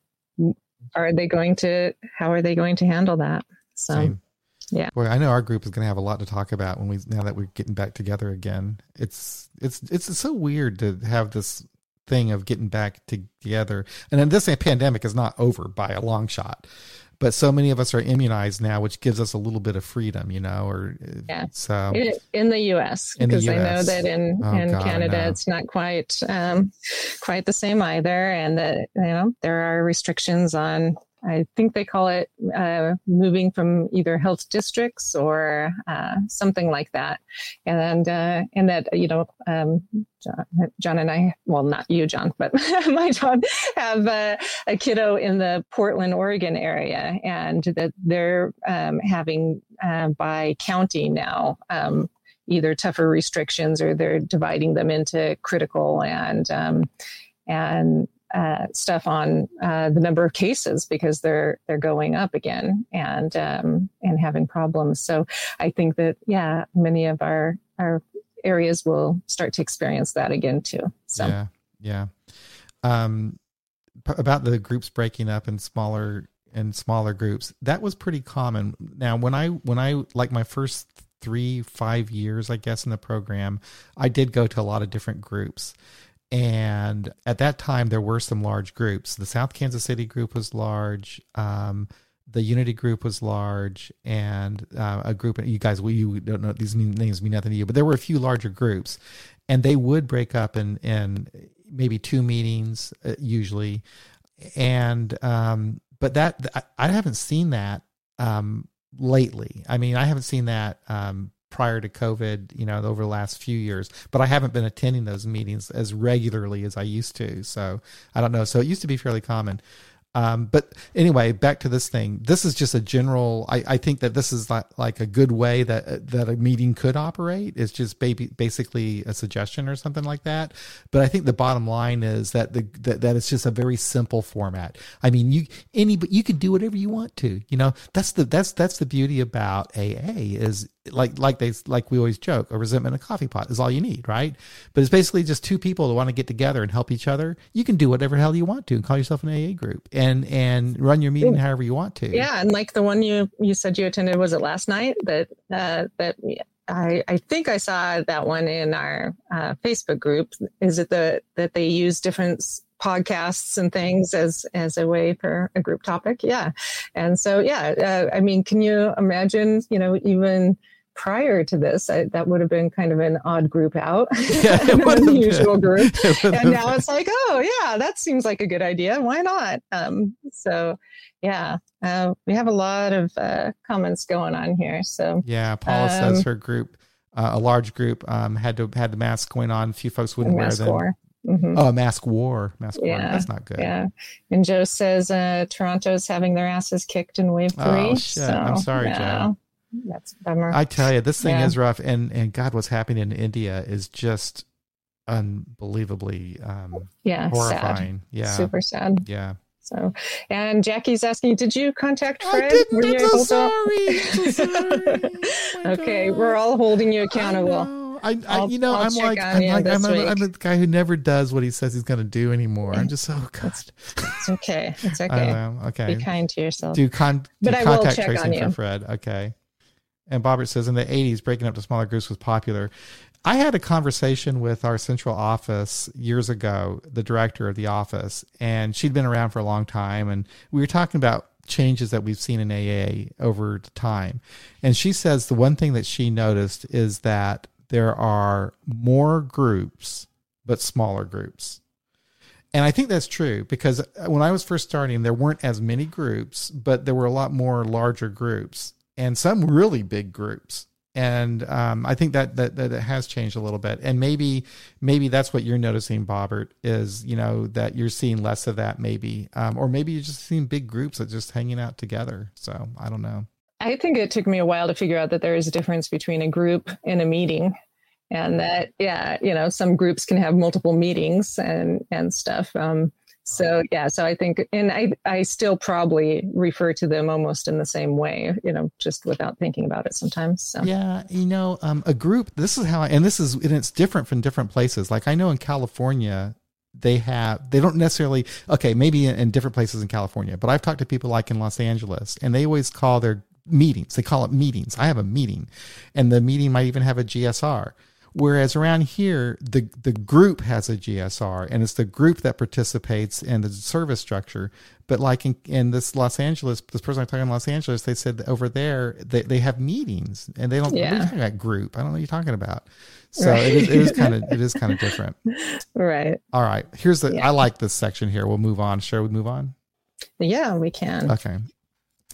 Are they going to how are they going to handle that? So Same. yeah. Boy i know our group is going to have a lot to talk about when we now that we're getting back together again. It's it's it's so weird to have this thing of getting back together. And then this pandemic is not over by a long shot but so many of us are immunized now, which gives us a little bit of freedom, you know, or yeah. So in, the U.S. because I know that in oh, in God, Canada no. it's not quite um, quite the same either, and that you know there are restrictions on I think they call it uh, moving from either health districts or uh, something like that, and uh, and that you know um, John, John, and I, well, not you, John, but my John, have uh, a kiddo in the Portland, Oregon area, and that they're um, having uh, by county now. Um, either tougher restrictions or they're dividing them into critical and um, and uh, stuff on uh, the number of cases because they're they're going up again and um, and having problems. So I think that yeah, many of our our areas will start to experience that again too. So yeah, yeah. Um, p- about the groups breaking up in smaller in smaller groups, that was pretty common. Now when I when I like my first three five years i guess in the program i did go to a lot of different groups and at that time, there were some large groups. The South Kansas City group was large. Um, the Unity group was large, and uh, a group. You guys, you don't know these names mean nothing to you, but there were a few larger groups, and they would break up in in maybe two meetings uh, usually, and um, but that I, I haven't seen that um, lately. I mean, I haven't seen that um, prior to COVID, you know, over the last few years. But I haven't been attending those meetings as regularly as I used to. So I don't know. So it used to be fairly common. Um, but anyway, back to this thing. This is just a general. I, I think that this is like, like a good way that that a meeting could operate. It's just baby, basically a suggestion or something like that. But I think the bottom line is that the that, that it's just a very simple format. I mean, you any but you can do whatever you want to. You know, that's the that's that's the beauty about AA is like like they like we always joke a resentment a coffee pot is all you need right? But it's basically just two people that want to get together and help each other. You can do whatever hell you want to and call yourself an aa group and and run your meeting however you want to. Yeah and like the one you you said you attended was it last night? That uh that I, I think I saw that one in our uh, Facebook group. Is it the that they use different podcasts and things as as a way for a group topic? Yeah, and so yeah, uh, I mean, can you imagine? You know, even prior to this, I, that would have been kind of an odd group out, yeah, an unusual group. and now it's like, oh yeah, that seems like a good idea. Why not? Um, so yeah, uh, we have a lot of uh, comments going on here. So yeah, Paula um, says her group, uh, a large group, um, had to had the mask going on. A few folks wouldn't wear them. Mm-hmm. Oh, mask war, mask yeah, war. That's not good. Yeah. And Joe says uh, Toronto's having their asses kicked in wave oh, three. Oh shit! So, I'm sorry, yeah. Joe. That's bummer. I tell you, this thing yeah. is rough, and and God, what's happening in India is just unbelievably um, yeah horrifying. Sad. Yeah, super sad. Yeah. So, and Jackie's asking, did you contact Fred? I didn't. Were you I'm so sorry. so sorry. Okay, God. we're all holding you accountable. I, I you know, i am like, I'm like, I'm, a, I'm the guy who never does what he says he's going to do anymore. I'm just so oh, God. It's, it's okay. It's okay. okay. Be kind to yourself. Do con, do contact tracing for Fred. Okay. And Bobbert says in the 80s, breaking up to smaller groups was popular. I had a conversation with our central office years ago, the director of the office, and she'd been around for a long time. And we were talking about changes that we've seen in AA over time. And she says the one thing that she noticed is that there are more groups, but smaller groups. And I think that's true because when I was first starting, there weren't as many groups, but there were a lot more larger groups and some really big groups and um, I think that, that that has changed a little bit, and maybe maybe that's what you're noticing, Bobbert, is you know that you're seeing less of that, maybe, um, or maybe you're just seeing big groups that just hanging out together. So I don't know. I think it took me a while to figure out that there is a difference between a group and a meeting, and that yeah, you know, some groups can have multiple meetings and and stuff. Um, so yeah so i think and i i still probably refer to them almost in the same way you know just without thinking about it sometimes so. yeah you know um, a group this is how I, and this is and it's different from different places like i know in california they have they don't necessarily okay maybe in, in different places in california but i've talked to people like in los angeles and they always call their meetings they call it meetings i have a meeting and the meeting might even have a gsr Whereas around here, the, the group has a GSR and it's the group that participates in the service structure. But like in, in this Los Angeles, this person I'm talking in Los Angeles, they said over there they, they have meetings and they don't yeah. talking about group. I don't know what you're talking about. So right. it is, it is kind of it is kind of different. Right. All right. Here's the yeah. I like this section here. We'll move on. Shall we move on? Yeah, we can. Okay.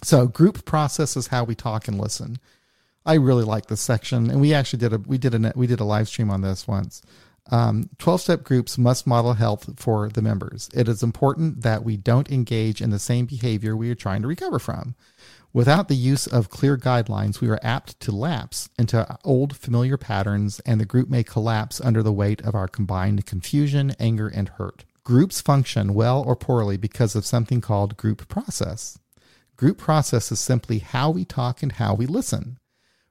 So group process is how we talk and listen. I really like this section, and we actually did a we did a we did a live stream on this once. Um, 12 step groups must model health for the members. It is important that we don't engage in the same behavior we are trying to recover from. Without the use of clear guidelines, we are apt to lapse into old familiar patterns, and the group may collapse under the weight of our combined confusion, anger, and hurt. Groups function well or poorly because of something called group process. Group process is simply how we talk and how we listen.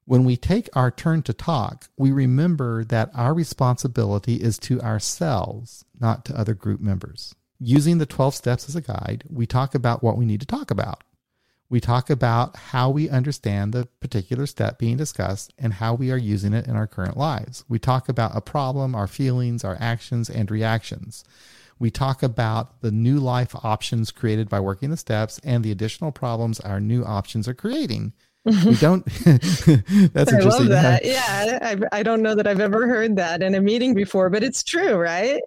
When we take our turn to talk, we remember that our responsibility is to ourselves, not to other group members. Using the 12 steps as a guide, we talk about what we need to talk about. We talk about how we understand the particular step being discussed and how we are using it in our current lives. We talk about a problem, our feelings, our actions, and reactions. We talk about the new life options created by working the steps and the additional problems our new options are creating. We don't that's I love that. yeah I, I don't know that i've ever heard that in a meeting before but it's true right?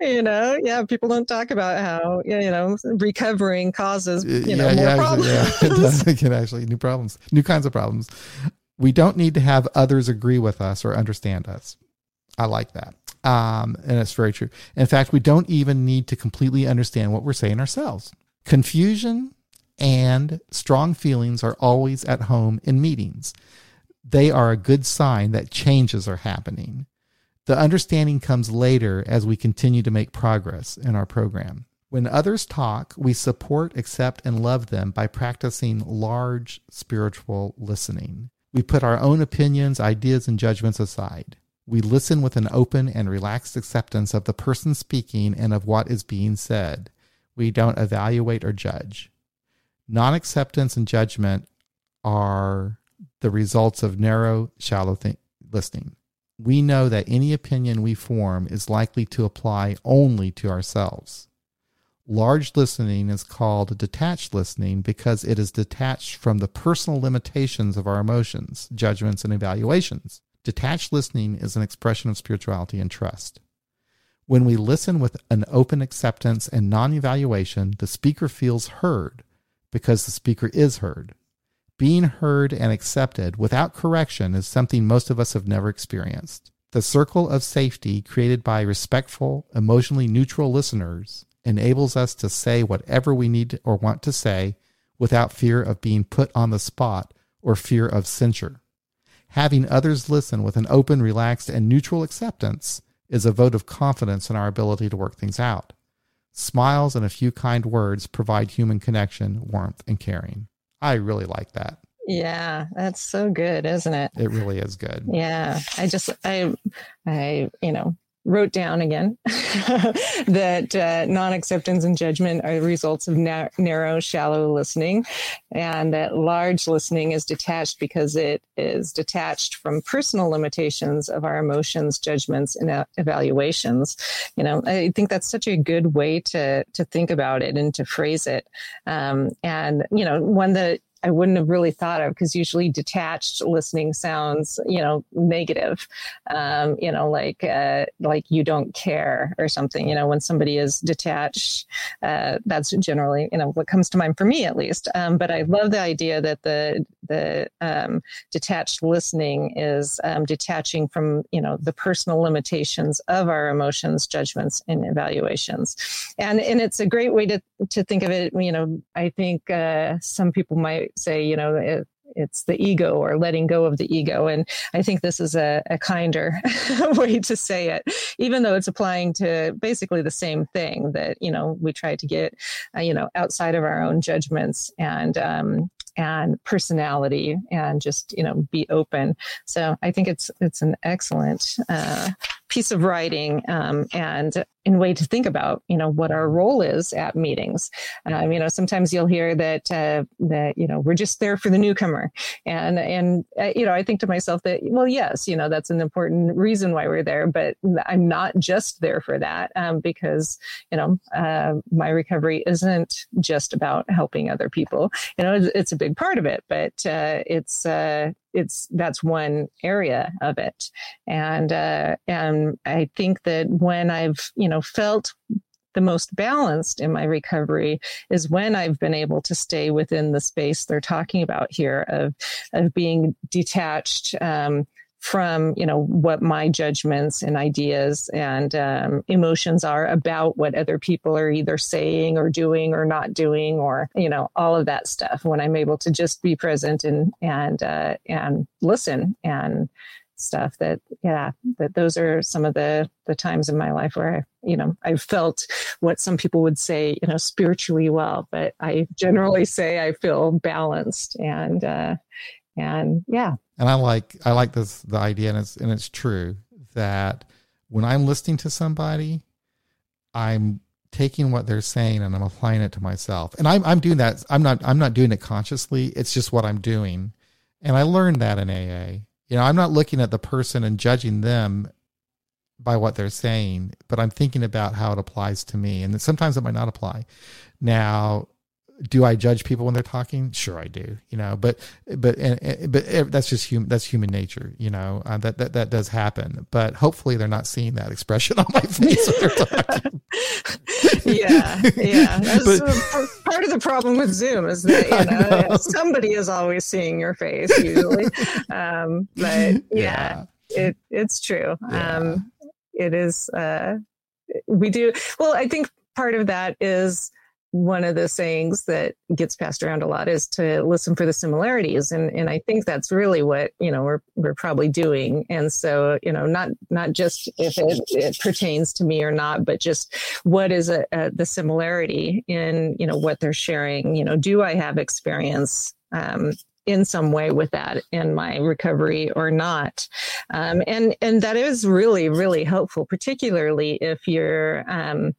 You know yeah people don't talk about how you know recovering causes you know yeah, more yeah, problems yeah. It does actually new problems new kinds of problems. We don't need to have others agree with us or understand us. I like that um, and it's very true in fact we don't even need to completely understand what we're saying ourselves confusion and strong feelings are always at home in meetings. They are a good sign that changes are happening. The understanding comes later as we continue to make progress in our program. When others talk, we support, accept, and love them by practicing large spiritual listening. We put our own opinions, ideas, and judgments aside. We listen with an open and relaxed acceptance of the person speaking and of what is being said. We don't evaluate or judge. Non acceptance and judgment are the results of narrow, shallow th- listening. We know that any opinion we form is likely to apply only to ourselves. Large listening is called detached listening because it is detached from the personal limitations of our emotions, judgments, and evaluations. Detached listening is an expression of spirituality and trust. When we listen with an open acceptance and non evaluation, the speaker feels heard because the speaker is heard. Being heard and accepted without correction is something most of us have never experienced. The circle of safety created by respectful, emotionally neutral listeners enables us to say whatever we need or want to say without fear of being put on the spot or fear of censure. Having others listen with an open, relaxed, and neutral acceptance is a vote of confidence in our ability to work things out. Smiles and a few kind words provide human connection, warmth, and caring. I really like that. Yeah, that's so good, isn't it? It really is good. Yeah. I just I I, you know, wrote down again that uh, non acceptance and judgment are the results of na- narrow, shallow listening, and that large listening is detached because it is detached from personal limitations of our emotions, judgments, and uh, evaluations. You know, I think that's such a good way to to think about it and to phrase it. Um, and you know, one that I wouldn't have really thought of because usually detached listening sounds, you know, negative, um, you know, like uh, like you don't care or something. You know, when somebody is detached, uh, that's generally you know what comes to mind for me at least. Um, but I love the idea that the the um, detached listening is um, detaching from you know the personal limitations of our emotions, judgments, and evaluations, and and it's a great way to to think of it. You know, I think uh, some people might say, you know, it's the ego or letting go of the ego. And I think this is a, a kinder way to say it, even though it's applying to basically the same thing that, you know, we try to get, uh, you know, outside of our own judgments and, um, and personality and just you know be open so i think it's it's an excellent uh, piece of writing um, and in way to think about you know what our role is at meetings. Um, you know sometimes you'll hear that uh, that you know we're just there for the newcomer. And and uh, you know i think to myself that well yes you know that's an important reason why we're there but i'm not just there for that um, because you know uh, my recovery isn't just about helping other people. You know it's, it's a big part of it but uh, it's uh, it's that's one area of it. And uh, and i think that when i've you know felt the most balanced in my recovery is when I've been able to stay within the space they're talking about here of of being detached um, from you know what my judgments and ideas and um, emotions are about what other people are either saying or doing or not doing or you know all of that stuff when i'm able to just be present and and uh, and listen and stuff that yeah that those are some of the the times in my life where I, you know i've felt what some people would say you know spiritually well but i generally say i feel balanced and uh and yeah. And i like i like this the idea and it's and it's true that when i'm listening to somebody i'm taking what they're saying and i'm applying it to myself. And i'm, I'm doing that. I'm not i'm not doing it consciously. It's just what i'm doing. And i learned that in aa you know i'm not looking at the person and judging them by what they're saying but i'm thinking about how it applies to me. And sometimes it might not apply. Now do I judge people when they're talking? Sure, I do. You know, but but and, but that's just human. That's human nature. You know, uh, that that that does happen. But hopefully, they're not seeing that expression on my face when they're talking. yeah, yeah. That's but, part of the problem with Zoom is that you know, know, somebody is always seeing your face usually. Um, but yeah, yeah, it it's true. Yeah. Um, it is. Uh, we do well. I think part of that is one of the sayings that gets passed around a lot is to listen for the similarities. And and I think that's really what you know we're we're probably doing. And so you know not not just if it, it pertains to me or not but just what is a, a, the similarity in you know what they're sharing? You know do I have experience um, in some way with that in my recovery or not. Um, and and that is really really helpful, particularly if you're um,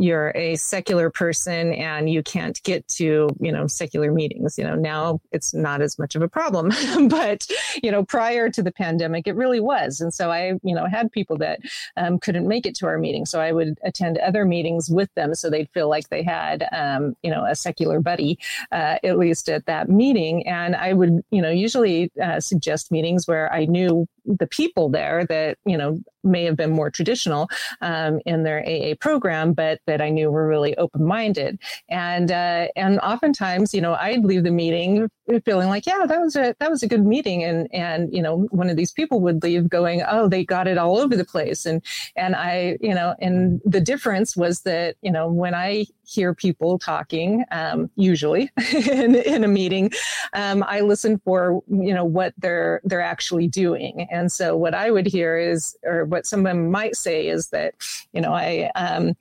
you're a secular person and you can't get to you know secular meetings. You know now it's not as much of a problem but you know prior to the pandemic it really was. And so i you know had people that um, couldn't make it to our meeting. So i would attend other meetings with them so they'd feel like they had um, you know a secular buddy uh, at least at that meeting. And i would you know usually uh, suggest meetings where i knew the people there that you know may have been more traditional um, in their AA program, but that I knew were really open minded. And uh, and oftentimes, you know, I'd leave the meeting feeling like, yeah, that was a that was a good meeting, and and you know, one of these people would leave going, oh, they got it all over the place, and and I, you know, and the difference was that you know when I hear people talking, um, usually in, in, a meeting, um, I listen for you know what they're they're actually doing, and so what I would hear is, or what someone might say is that, you know, I um,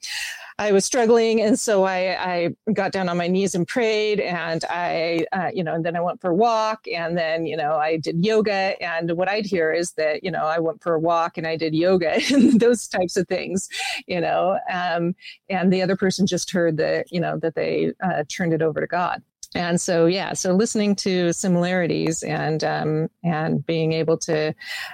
I was struggling. And so I, I got down on my knees and prayed and I, uh, you know, and then I went for a walk and then, you know, I did yoga. And what I'd hear is that, you know, I went for a walk and I did yoga and those types of things, you know, um, and the other person just heard that, you know, that they uh, turned it over to God. And so yeah so listening to similarities and um, and being able to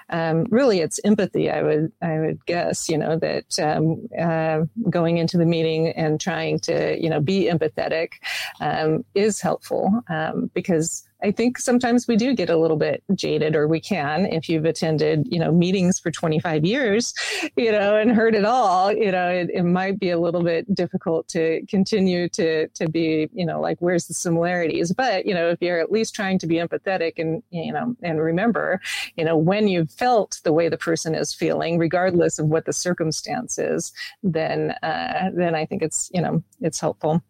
um, really it's empathy i would i would guess you know that um, uh, going into the meeting and trying to you know be empathetic um, is helpful um, because I think sometimes we do get a little bit jaded, or we can if you've attended, you know, meetings for 25 years, you know, and heard it all. You know, it, it might be a little bit difficult to continue to to be, you know, like where's the similarities? But you know, if you're at least trying to be empathetic and you know, and remember, you know, when you've felt the way the person is feeling, regardless of what the circumstance is, then uh, then I think it's you know it's helpful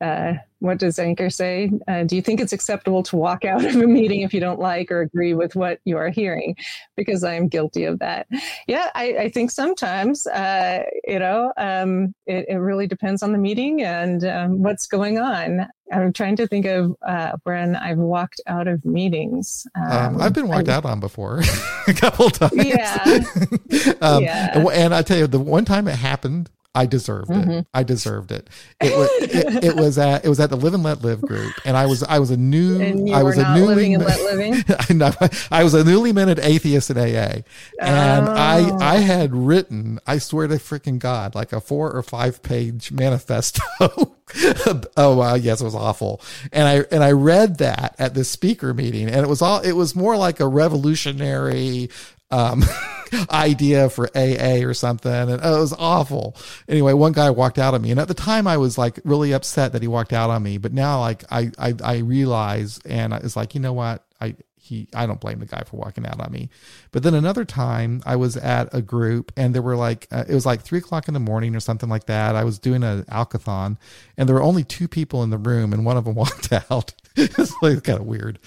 uh, what does Anchor say? Uh, do you think it's acceptable to walk out of a meeting if you don't like or agree with what you are hearing? Because I am guilty of that. Yeah, I, I think sometimes, uh, you know, um, it, it, really depends on the meeting and um, what's going on. I'm trying to think of uh, when I've walked out of meetings. Um, um I've been walked I, out on before a couple times. Yeah. um, yeah. And, and I tell you, the one time it happened, I deserved mm-hmm. it. I deserved it. It was it, it, was at it was at the Live and Let Live group, and I was I was a new I was a newly living and let living. I, I was a newly minted atheist in AA, and oh. I I had written I swear to freaking God like a four or five page manifesto. oh wow, yes, it was awful, and I and I read that at this speaker meeting, and it was all it was more like a revolutionary um, idea for AA or something. And oh, it was awful. Anyway, one guy walked out on me. And at the time I was like really upset that he walked out on me. But now like I, I, I realize and it's like, you know what? I, he, I don't blame the guy for walking out on me. But then another time I was at a group and there were like, uh, it was like three o'clock in the morning or something like that. I was doing an alkathon and there were only two people in the room and one of them walked out. it's like kind of weird,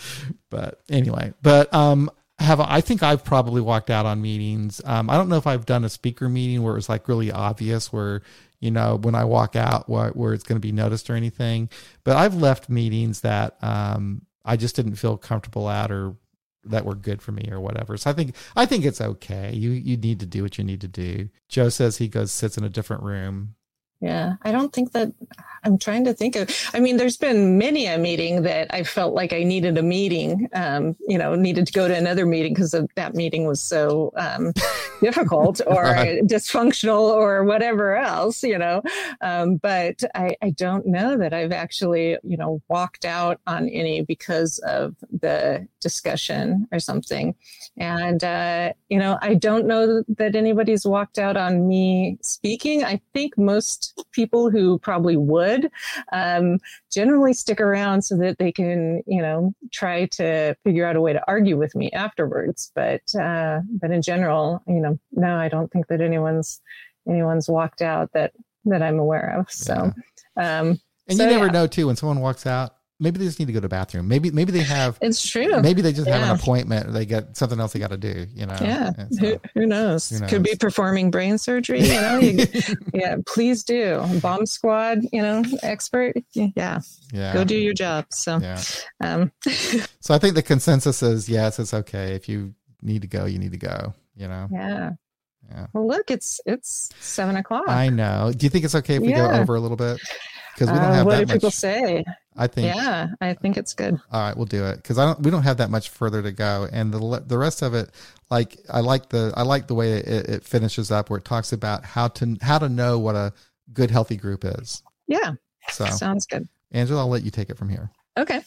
but anyway, but, um, have I think I've probably walked out on meetings. Um, I don't know if I've done a speaker meeting where it was like really obvious where you know when I walk out where, where it's going to be noticed or anything. But I've left meetings that um, I just didn't feel comfortable at or that were good for me or whatever. So I think I think it's okay. You you need to do what you need to do. Joe says he goes sits in a different room yeah, I don't think that I'm trying to think of. I mean, there's been many a meeting that I felt like I needed a meeting, um, you know, needed to go to another meeting because that meeting was so um, difficult or dysfunctional or whatever else, you know. Um, but I, I don't know that I've actually, you know, walked out on any because of the discussion or something. And, uh, you know, I don't know that anybody's walked out on me speaking. I think most people who probably would um, generally stick around so that they can, you know, try to figure out a way to argue with me afterwards. But uh, but in general, you know, no, I don't think that anyone's anyone's walked out that that I'm aware of. So. Yeah. Um, and so, you never yeah. know too when someone walks out maybe they just need to go to the bathroom. Maybe maybe they have. It's true. Maybe they just yeah. have an appointment. they get something else they got to do. You know. Yeah. So, who, who, knows? who, knows? Could be performing brain surgery. You know. You, yeah. Please do. Bomb squad. You know, expert. Yeah. Yeah. Go do your job. So. Yeah. Um. so I think the consensus is yes, it's okay if you need to go, you need to go. You know. Yeah. Yeah. Well, look, it's it's seven o'clock. I know. Do you think it's okay if we yeah. go over a little bit? Because we don't uh, have what that What do much... people say? I think. Yeah, I think it's good. All right, we'll do it because I don't. We don't have that much further to go, and the the rest of it, like I like the I like the way it, it finishes up where it talks about how to how to know what a good healthy group is. Yeah. So sounds good. Angela, I'll let you take it from here. Okay.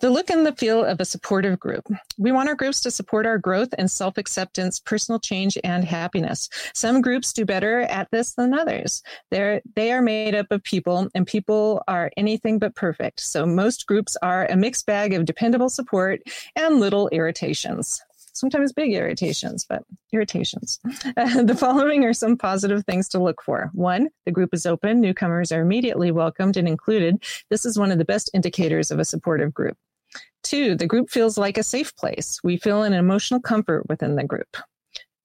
The look and the feel of a supportive group. We want our groups to support our growth and self acceptance, personal change, and happiness. Some groups do better at this than others. They're, they are made up of people, and people are anything but perfect. So most groups are a mixed bag of dependable support and little irritations sometimes big irritations, but irritations. The following are some positive things to look for. One, the group is open. Newcomers are immediately welcomed and included. This is one of the best indicators of a supportive group. Two, the group feels like a safe place. We feel an emotional comfort within the group.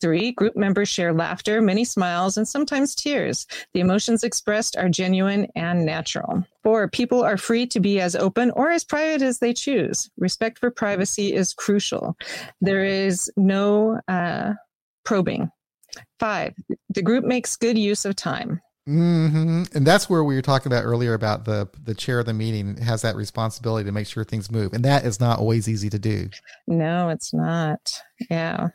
Three, group members share laughter, many smiles, and sometimes tears. The emotions expressed are genuine and natural. Four, people are free to be as open or as private as they choose. Respect for privacy is crucial. There is no uh, probing. Five, the group makes good use of time. Mm-hmm. And that's where we were talking about earlier about the the chair of the meeting has that responsibility to make sure things move, and that is not always easy to do. No, it's not. Yeah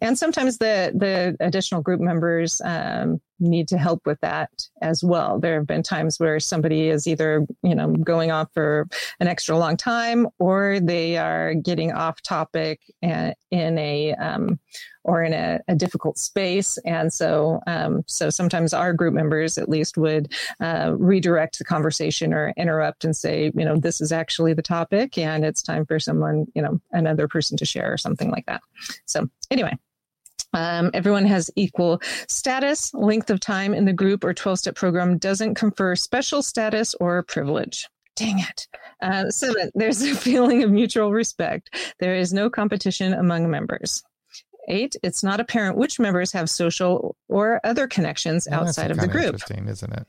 and sometimes the the additional group members um, need to help with that as well. There have been times where somebody is either you know going off for an extra long time, or they are getting off topic in a um, or in a, a, difficult space, and so um, so sometimes our group members at least would uh, redirect the conversation or interrupt and say, you know, this is actually the topic, and it's time for someone, you know, another person to share or something like that. So anyway. Um, everyone has equal status. Length of time in the group or 12 step program doesn't confer special status or privilege. Dang it. Uh, seven, there's a feeling of mutual respect. There is no competition among members. Eight, it's not apparent which members have social or other connections well, outside of the group. Interesting, isn't it?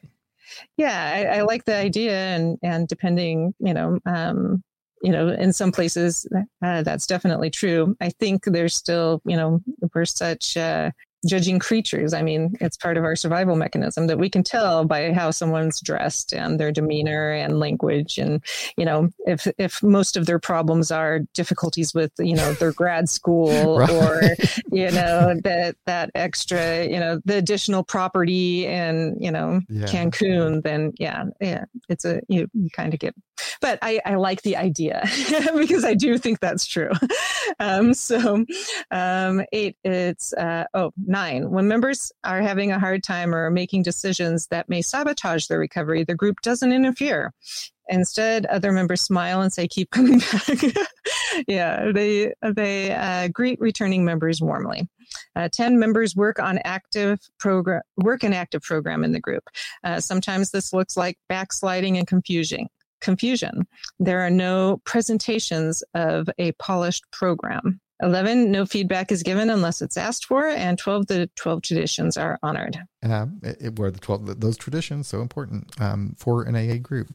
Yeah, I, I, like the idea, and and depending, you know, um, you know, in some places uh, that's definitely true. I think there's still, you know, we're such uh, judging creatures. I mean, it's part of our survival mechanism that we can tell by how someone's dressed and their demeanor and language. And, you know, if, if most of their problems are difficulties with, you know, their grad school right. or, you know, that, that extra, you know, the additional property in, you know, yeah. Cancun, then yeah, yeah, it's a, you, you kind of get, but I, I like the idea because I do think that's true. Um, so, um, eight, it's, uh, oh, Nine, when members are having a hard time or making decisions that may sabotage their recovery, the group doesn't interfere. Instead, other members smile and say, "Keep coming back." yeah, they they uh, greet returning members warmly. Uh, Ten members work on active program work an active program in the group. Uh, sometimes this looks like backsliding and confusion. Confusion. There are no presentations of a polished program. 11, no feedback is given unless it's asked for. And 12, the 12 traditions are honored. Uh, it, were the 12, those traditions so important um, for an AA group.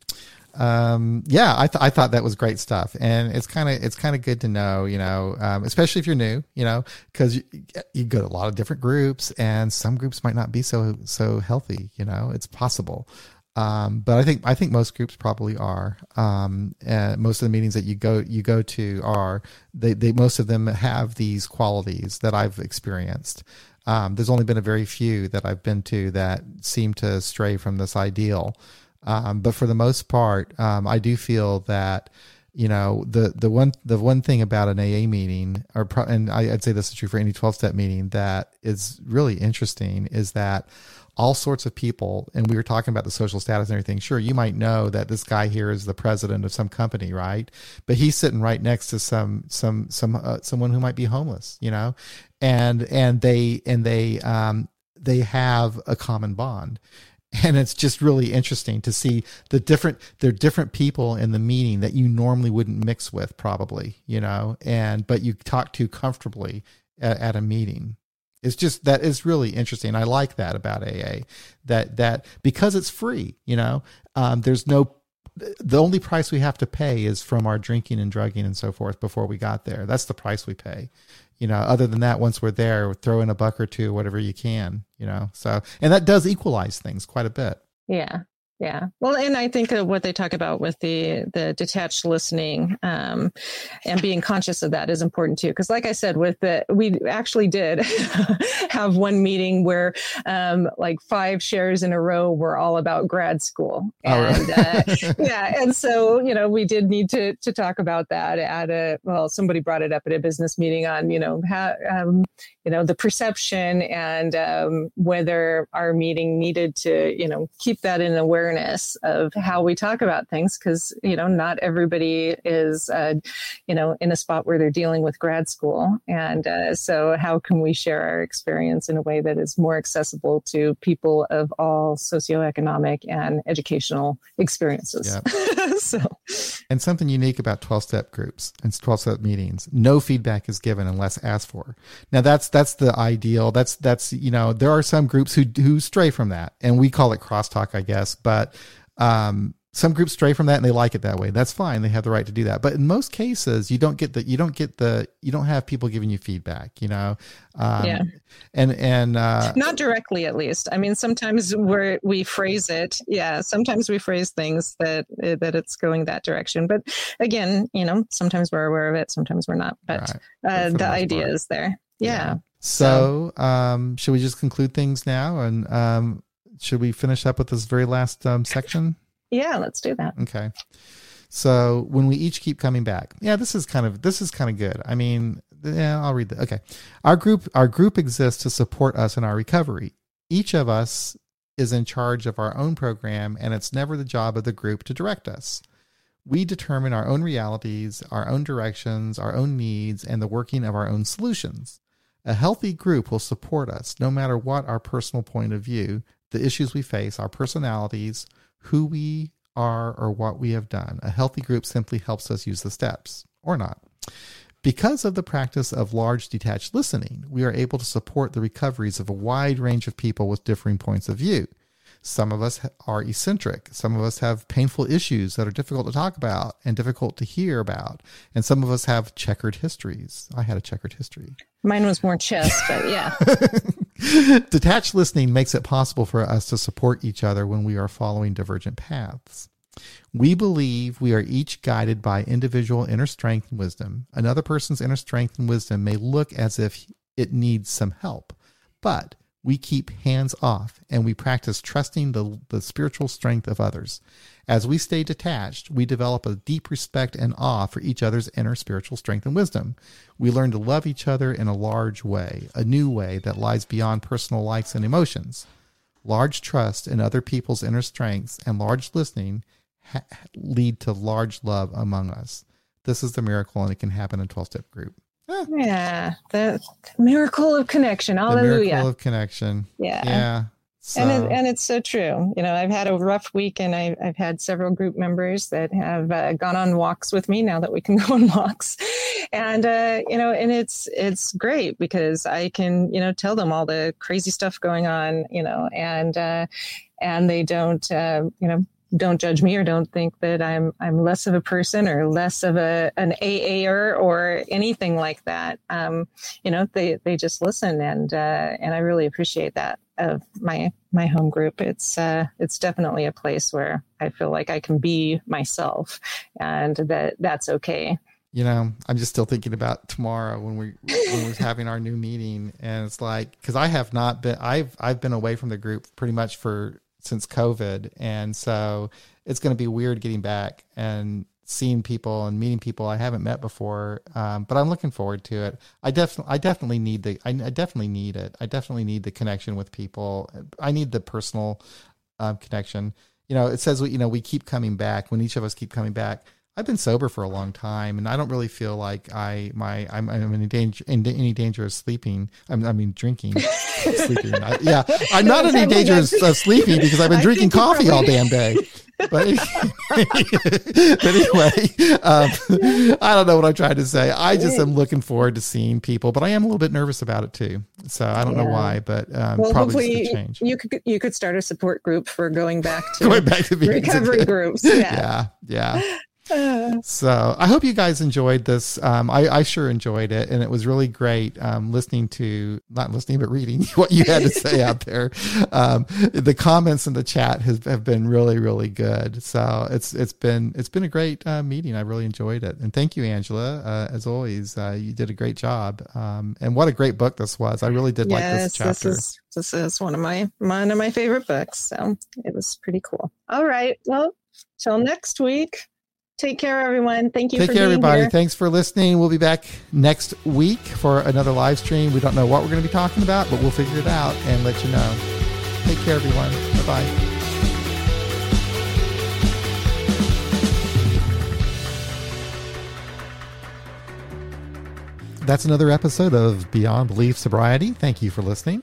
Um, yeah, I, th- I thought that was great stuff. And it's kind of, it's kind of good to know, you know, um, especially if you're new, you know, cause you, you go to a lot of different groups and some groups might not be so, so healthy, you know, it's possible. Um, but I think I think most groups probably are. Um, most of the meetings that you go you go to are they, they most of them have these qualities that I've experienced. Um, there's only been a very few that I've been to that seem to stray from this ideal. Um, but for the most part, um, I do feel that you know the the one the one thing about an AA meeting, or pro, and I, I'd say this is true for any 12 step meeting that is really interesting is that all sorts of people and we were talking about the social status and everything. Sure you might know that this guy here is the president of some company right? But he's sitting right next to some some some uh, someone who might be homeless you know? And and they and they um they have a common bond. And it's just really interesting to see the different there are different people in the meeting that you normally wouldn't mix with probably you know? And but you talk to comfortably at, at a meeting it's just that is really interesting. I like that about AA. That that because it's free, you know, um, there's no the only price we have to pay is from our drinking and drugging and so forth before we got there. That's the price we pay. You know, other than that, once we're there, throw in a buck or two, whatever you can, you know. So, and that does equalize things quite a bit. Yeah. Yeah. Well, and I think what they talk about with the the detached listening um, and being conscious of that is important too. Because, like I said, with the we actually did have one meeting where um, like five shares in a row were all about grad school, and uh, yeah, and so you know we did need to to talk about that at a well, somebody brought it up at a business meeting on you know how um, you know the perception and um, whether our meeting needed to you know keep that in awareness awareness of how we talk about things because you know not everybody is uh, you know in a spot where they're dealing with grad school. And uh, so how can we share our experience in a way that is more accessible to people of all socioeconomic and educational experiences? So. And something unique about 12 step groups and 12 step meetings no feedback is given unless asked for. Now that's that's the ideal. That's that's you know there are some groups who who stray from that and we call it crosstalk i guess but um some groups stray from that and they like it that way. That's fine. They have the right to do that. But in most cases, you don't get the you don't get the you don't have people giving you feedback. You know, um, yeah, and and uh, not directly at least. I mean, sometimes we we phrase it. Yeah, sometimes we phrase things that that it's going that direction. But again, you know, sometimes we're aware of it, sometimes we're not. But, right. uh, the, the idea part. is there. Yeah. yeah. So, so, um, should we just conclude things now and um, should we finish up with this very last um, section? Yeah, let's do that. Okay. So when we each keep coming back, yeah, this is kind of this is kind of good. I mean, yeah, I'll read that. Okay, our group our group exists to support us in our recovery. Each of us is in charge of our own program, and it's never the job of the group to direct us. We determine our own realities, our own directions, our own needs, and the working of our own solutions. A healthy group will support us no matter what our personal point of view, the issues we face, our personalities, who we are or what we have done. A healthy group simply helps us use the steps, or not. Because of the practice of large detached listening, we are able to support the recoveries of a wide range of people with differing points of view. Some of us are eccentric. Some of us have painful issues that are difficult to talk about and difficult to hear about. And some of us have checkered histories. I had a checkered history. Mine was more chess, but yeah. Detached listening makes it possible for us to support each other when we are following divergent paths. We believe we are each guided by individual inner strength and wisdom. Another person's inner strength and wisdom may look as if it needs some help, but we keep hands off and we practice trusting the, the spiritual strength of others. As we stay detached, we develop a deep respect and awe for each other's inner spiritual strength and wisdom. We learn to love each other in a large way, a new way that lies beyond personal likes and emotions. Large trust in other people's inner strengths and large listening ha- lead to large love among us. This is the miracle, and it can happen in 12 step group. Yeah, the miracle of connection. Hallelujah. The miracle of connection. Yeah. Yeah. So. And it, and it's so true. You know, I've had a rough week, and I've I've had several group members that have uh, gone on walks with me now that we can go on walks, and uh, you know, and it's it's great because I can you know tell them all the crazy stuff going on, you know, and uh, and they don't uh, you know don't judge me or don't think that I'm I'm less of a person or less of a an AAer or anything like that. Um, you know, they they just listen and uh, and I really appreciate that of my my home group. It's uh, it's definitely a place where I feel like I can be myself and that that's okay. You know, I'm just still thinking about tomorrow when we when we're having our new meeting, and it's like because I have not been I've I've been away from the group pretty much for since COVID, and so it's going to be weird getting back and seeing people and meeting people I haven't met before. Um, but I'm looking forward to it. I definitely, I definitely need the, I, I, definitely need it. I definitely need the connection with people. I need the personal um, connection. You know, it says you know we keep coming back when each of us keep coming back. I've been sober for a long time, and I don't really feel like I my I'm, I'm in danger in any danger of sleeping. I'm, I mean drinking, sleeping. I, yeah, I'm not in any danger of sleeping because I've been drinking coffee all damn day. But, but anyway, um, I don't know what I'm trying to say. I just am looking forward to seeing people, but I am a little bit nervous about it too. So I don't yeah. know why, but um, well, probably change. You could you could start a support group for going back to going back to recovery groups. Yeah, yeah. yeah so I hope you guys enjoyed this. Um, I, I, sure enjoyed it, and it was really great um, listening to not listening but reading what you had to say out there. Um, the comments in the chat has, have been really really good. So it's it's been it's been a great uh, meeting. I really enjoyed it, and thank you, Angela. Uh, as always, uh, you did a great job. Um, and what a great book this was. I really did yes, like this chapter. This is, this is one of my one of my favorite books. So it was pretty cool. All right, well, till next week. Take care, everyone. Thank you. Take care, everybody. Here. Thanks for listening. We'll be back next week for another live stream. We don't know what we're going to be talking about, but we'll figure it out and let you know. Take care, everyone. Bye bye. That's another episode of Beyond Belief Sobriety. Thank you for listening.